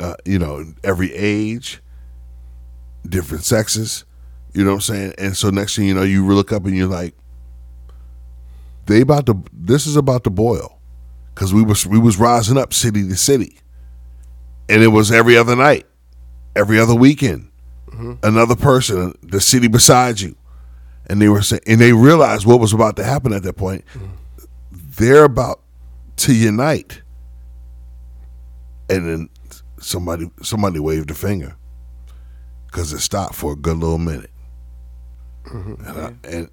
uh, you know, every age, different sexes, you know what I'm saying, and so next thing you know, you look up and you're like, they about to this is about to boil, because we was we was rising up city to city, and it was every other night, every other weekend. Mm-hmm. Another person, the city beside you, and they were saying, and they realized what was about to happen at that point. Mm-hmm. They're about to unite, and then somebody somebody waved a finger because it stopped for a good little minute, mm-hmm. and I, and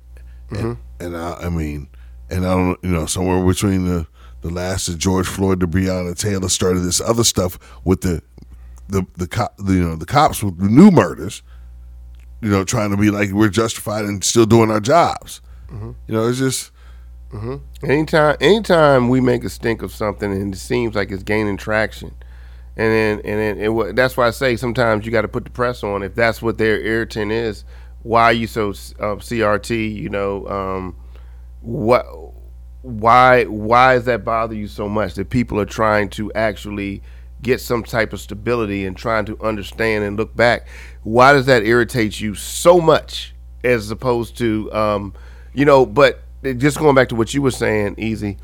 and, and I, I mean, and I don't, you know, somewhere between the the last of George Floyd to Breonna Taylor started this other stuff with the the the cop, the, you know, the cops with the new murders, you know, trying to be like we're justified and still doing our jobs. You know, it's just Anytime, anytime we make a stink of something and it seems like it's gaining traction, and then and then it, wa- that's why I say sometimes you got to put the press on if that's what their irritant is. Why are you so uh, CRT? You know, um, what? Why? Why does that bother you so much that people are trying to actually get some type of stability and trying to understand and look back? Why does that irritate you so much as opposed to, um, you know? But just going back to what you were saying, easy.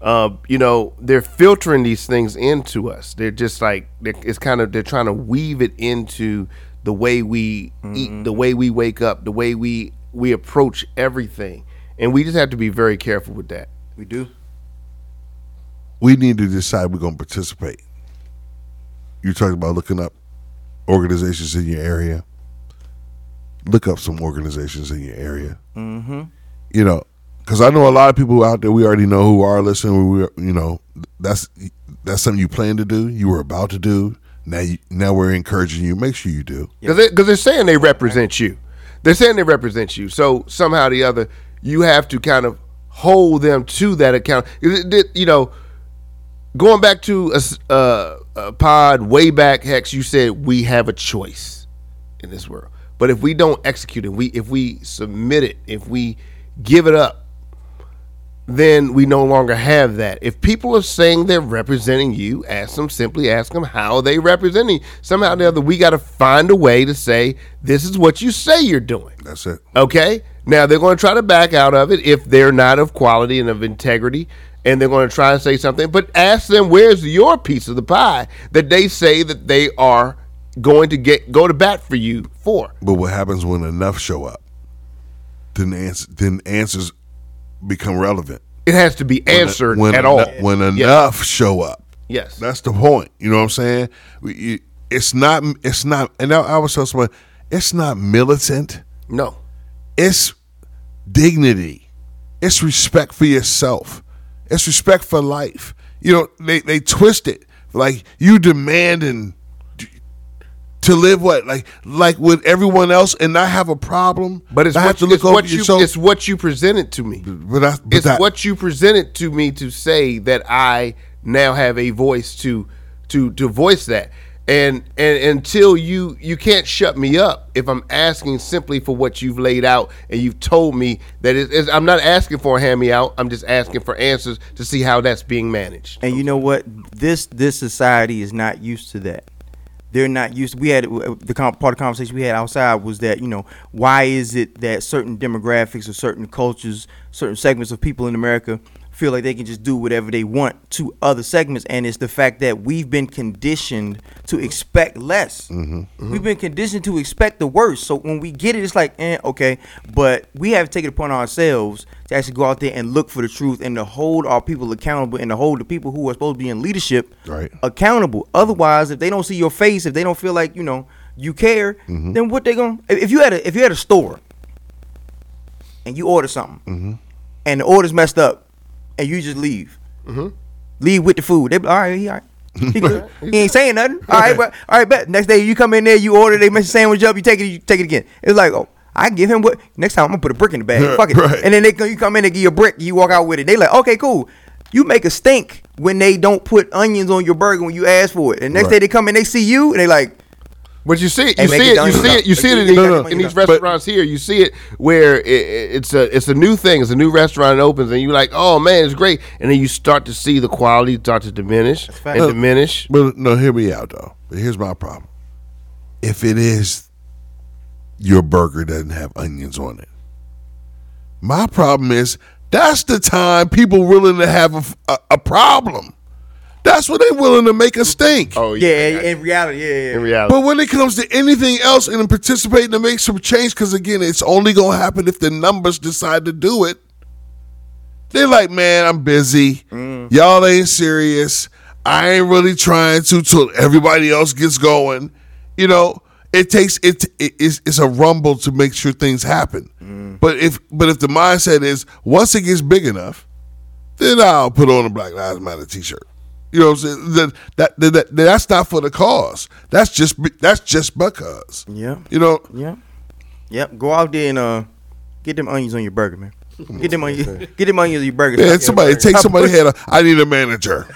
Uh, you know, they're filtering these things into us. They're just like they're, it's kind of they're trying to weave it into the way we eat, the way we wake up, the way we we approach everything, and we just have to be very careful with that. We do. we need to decide we're going to participate. You talked about looking up organizations in your area. Look up some organizations in your area. Mm-hmm. You know, because I know a lot of people out there. We already know who are listening. We, you know, that's that's something you plan to do. You were about to do. Now, you, now we're encouraging you. Make sure you do. because they, cause they're saying they represent you. They're saying they represent you. So somehow or the other, you have to kind of hold them to that account. You know, going back to a, s- uh, a pod way back, Hex, you said we have a choice in this world. But if we don't execute it, we if we submit it, if we give it up, then we no longer have that. If people are saying they're representing you, ask them simply ask them how they representing. you. Somehow or the other, we got to find a way to say this is what you say you're doing. That's it. Okay. Now they're going to try to back out of it if they're not of quality and of integrity, and they're going to try and say something. But ask them where's your piece of the pie that they say that they are going to get go to bat for you for. But what happens when enough show up? Then answer, then answers become relevant. It has to be answered when, at eno- all. When Yes. enough show up. Yes. That's the point. You know what I'm saying? It's not. It's not. And I, I was telling someone, it's not militant. no. It's dignity. It's respect for yourself. It's respect for life. You know, they they twist it like you demanding to live what like like with everyone else and not have a problem. But it's what, have to it's look over what you yourself. it's what you presented to me. but I, but It's what you presented to me to say that I now have a voice to to to voice that. And and until you you can't shut me up if I'm asking simply for what you've laid out and you've told me that it is I'm not asking for a hand me out. I'm just asking for answers to see how that's being managed. And you know what? This this society is not used to that. They're not used. We had the part of the conversation we had outside was that you know why is it that certain demographics or certain cultures, certain segments of people in America feel like they can just do whatever they want to other segments, and it's the fact that we've been conditioned to expect less. We've been conditioned to expect the worst. So when we get it, it's like, eh, okay. But we have to take it upon ourselves to actually go out there and look for the truth and to hold our people accountable and to hold the people who are supposed to be in leadership Right. accountable. Otherwise, if they don't see your face, if they don't feel like you know you care, Mm-hmm. then what they gonna? If if you had a if you had a store and you order something Mm-hmm. and the order's messed up and you just leave, Mm-hmm. leave with the food. They be all right, he all right. He, good. he ain't saying nothing. All right, but all right, bet. Next day you come in there, you order, they mess the sandwich up, you take it, you take it again. It's like, oh, I give him what next time I'm gonna put a brick in the bag. Fuck it. Right. And then they you come in and give you a brick, you walk out with it. They like, okay, cool. You make a stink when they don't put onions on your burger when you ask for it. And next Right. day they come in, they see you, and they like, But you see it, you see it you see it, you see it in, No, these- no, in these but- restaurants here. You see it where it, it's a it's a new thing. It's a new restaurant opens, and you're like, oh man, it's great. And then you start to see the quality start to diminish and diminish. But no, hear me out though. Here's my problem. If it is your burger doesn't have onions on it, my problem is that's the time people willing to have a, a, a problem. That's what they're willing to make a stink. Oh yeah, in reality, yeah, yeah. in reality. But when it comes to anything else and participating to make some change, because again, it's only gonna happen if the numbers decide to do it. They're like, man, I'm busy. Mm. Y'all ain't serious. I ain't really trying to till everybody else gets going. You know, it takes it. it it's, it's a rumble to make sure things happen. Mm. But if but if the mindset is once it gets big enough, then I'll put on a Black Lives Matter T-shirt. You know what I'm saying? That, that, that, that- that's not for the cause. That's just that's just because. Yeah. You know, Yeah. Yep. Go out there and uh, get them onions on your burger, man. Get them onions. Get them onions on your burger. man, somebody take somebody head. of- I need a manager.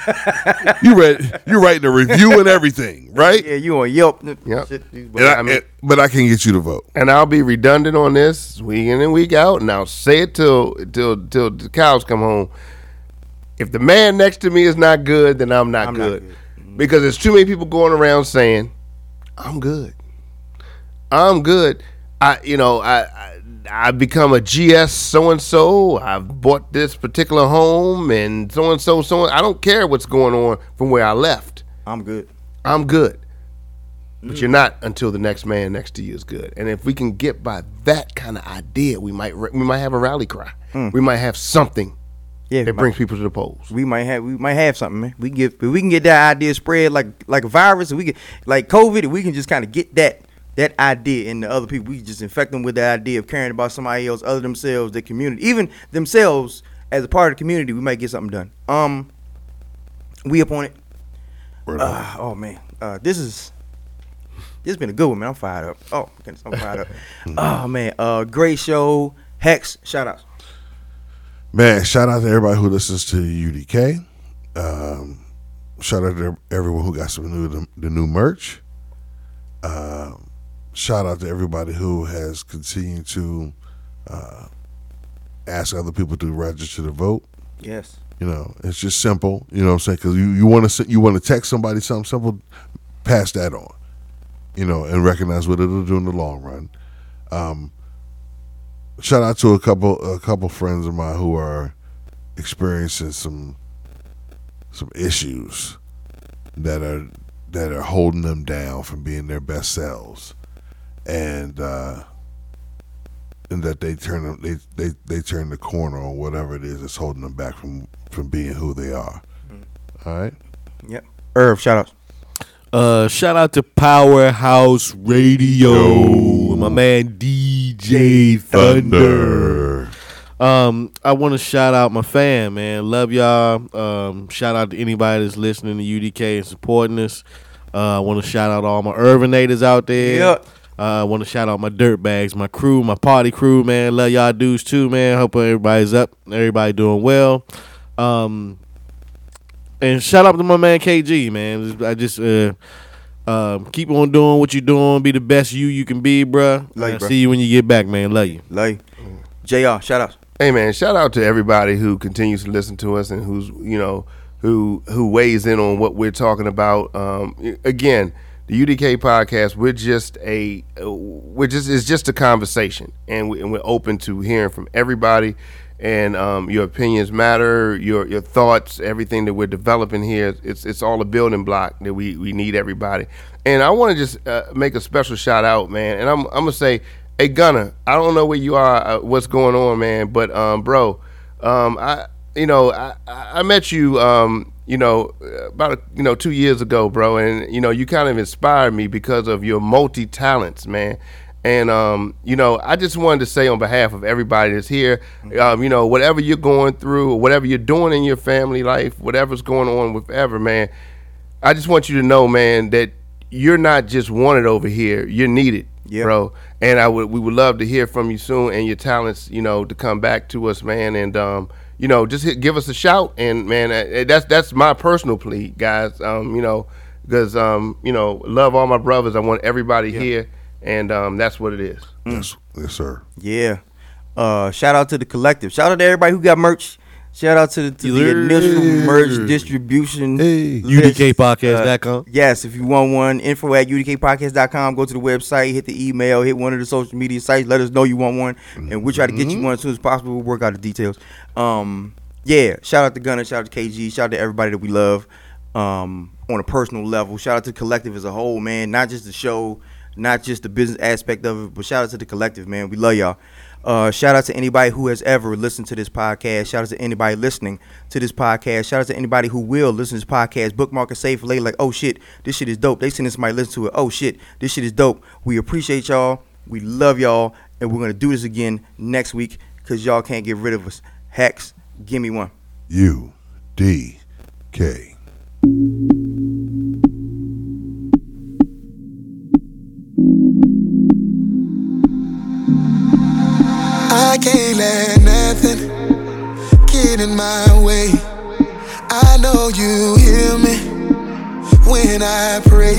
you read you writing a review and everything, right? Yeah, you on Yelp. Yep. Shit, And I, I mean- and- but I can get you to vote. and I'll be redundant on this week in and week out, and I'll say it till till till the cows come home. If the man next to me is not good, then I'm not, I'm not good. good. Mm-hmm. Because there's too many people going around saying, "I'm good, I'm good." I, you know, I, I I've become a GS so and so. I've bought this particular home, and so and so, so. I don't care what's going on from where I left. I'm good. I'm good. But mm. you're not until the next man next to you is good. And if we can get by that kind of idea, we might we might have a rally cry. Mm. We might have something Yeah, that brings people to the polls. we might have we might have something, man. We get if we can get that idea spread like like a virus, we can like COVID, we can just kind of get that that idea into other people. We just infect them with the idea of caring about somebody else other themselves, their community, even themselves as a part of the community. We might get something done. Um, we up on it. Uh, oh man, uh, this is this has been a good one, man. I'm fired up. Oh, goodness, I'm fired up. oh man, uh, great show. Hex, shout outs. Man, shout out to everybody who listens to UDK. Um, shout out to everyone who got some new the, the new merch. Um, shout out to everybody who has continued to uh, ask other people to register to vote. Yes. You know, it's just simple. You know what I'm saying? Because you, you want to you want to text somebody something simple, pass that on. You know, and recognize what it'll do in the long run. Um, shout out to a couple a couple friends of mine who are experiencing some some issues that are that are holding them down from being their best selves, and uh, and that they turn they they they turn the corner on whatever it is that's holding them back from from being who they are. All right. Yep. Irv, shout outs. Uh, shout out to Powerhouse Radio, my man DJ Thunder. Um, I want to shout out my fam, man. Love y'all. Um, shout out to anybody that's listening to UDK and supporting us. Uh, I want to shout out all my Irvinators out there. Yep. Uh, I want to shout out my dirt bags, my crew, my party crew, man. Love y'all dudes too, man. Hope everybody's up, everybody doing well. Um, and shout out to my man KG, man. I just uh, um, keep on doing what you're doing. Be the best you you can be, bruh. Love you, Uh. See you when you get back, man. Love you. Love you. JR, shout outs. Hey man, shout out to everybody who continues to listen to us and who's you know who who weighs in on what we're talking about. Um, again, the UDK podcast, we're just a we're just it's just a conversation, and, we, and we're open to hearing from everybody. And um, your opinions matter, your your thoughts, everything that we're developing here. It's it's all a building block that we we need everybody. And I want to just uh, make a special shout out, man. And I'm I'm gonna say Hey Gunner, I don't know where you are, uh, what's going on, man, but um, bro, um, I you know I, I met you um, you know about you know two years ago, bro, and you know you kind of inspired me because of your multi talents, man. And um, you know, I just wanted to say on behalf of everybody that's here, um, you know, whatever you're going through, or whatever you're doing in your family life, whatever's going on with ever, man, I just want you to know, man, that you're not just wanted over here. You're needed, Yeah. bro. And I would we would love to hear from you soon and your talents, you know, to come back to us, man. And um, you know, just hit, give us a shout. And man, uh, that's that's my personal plea, guys. Um, you know, because um, you know, love all my brothers. I want everybody here, and um, that's what it is. Yes, yes, sir. Yeah. Uh, shout out to the collective. Shout out to everybody who got merch. Shout out to, the, to the Yeah. initial merch distribution. Hey. list. UDKpodcast.com. Uh, yes, if you want one, info at udkpodcast.com. Go to the website, hit the email, hit one of the social media sites. Let us know you want one, and we'll try to get you one as soon as possible. We'll work out the details. Um, yeah, shout out to Gunner, shout out to KG, shout out to everybody that we love um, on a personal level. Shout out to the collective as a whole, man. Not just the show, not just the business aspect of it, but shout out to the collective, man. We love y'all. Uh, shout out to anybody who has ever listened to this podcast. Shout out to anybody listening to this podcast. Shout out to anybody who will listen to this podcast. Bookmark and save later. Like, oh shit, this shit is dope. They send somebody listen to it. Oh shit, this shit is dope. We appreciate y'all. We love y'all, and we're gonna do this again next week because y'all can't get rid of us. Hex, give me one. U D K. I can't let nothing get in my way. I know you hear me when I pray.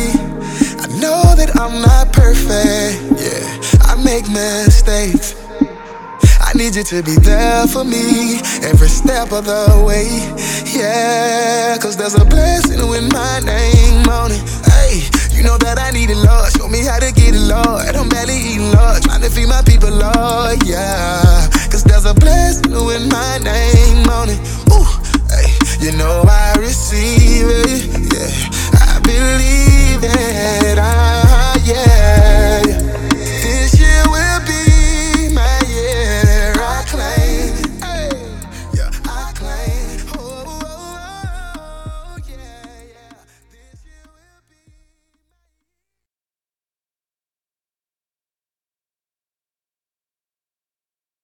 I know that I'm not perfect, yeah. I make mistakes. I need you to be there for me every step of the way, yeah. Cause there's a blessing with my name on it know that I need it, Lord. Show me how to get it, Lord. I'm barely eating, Lord. Trying to feed my people, Lord, yeah. Cause there's a blessing with my name on it. Ooh, hey, you know I receive it, yeah. I believe it, ah, yeah.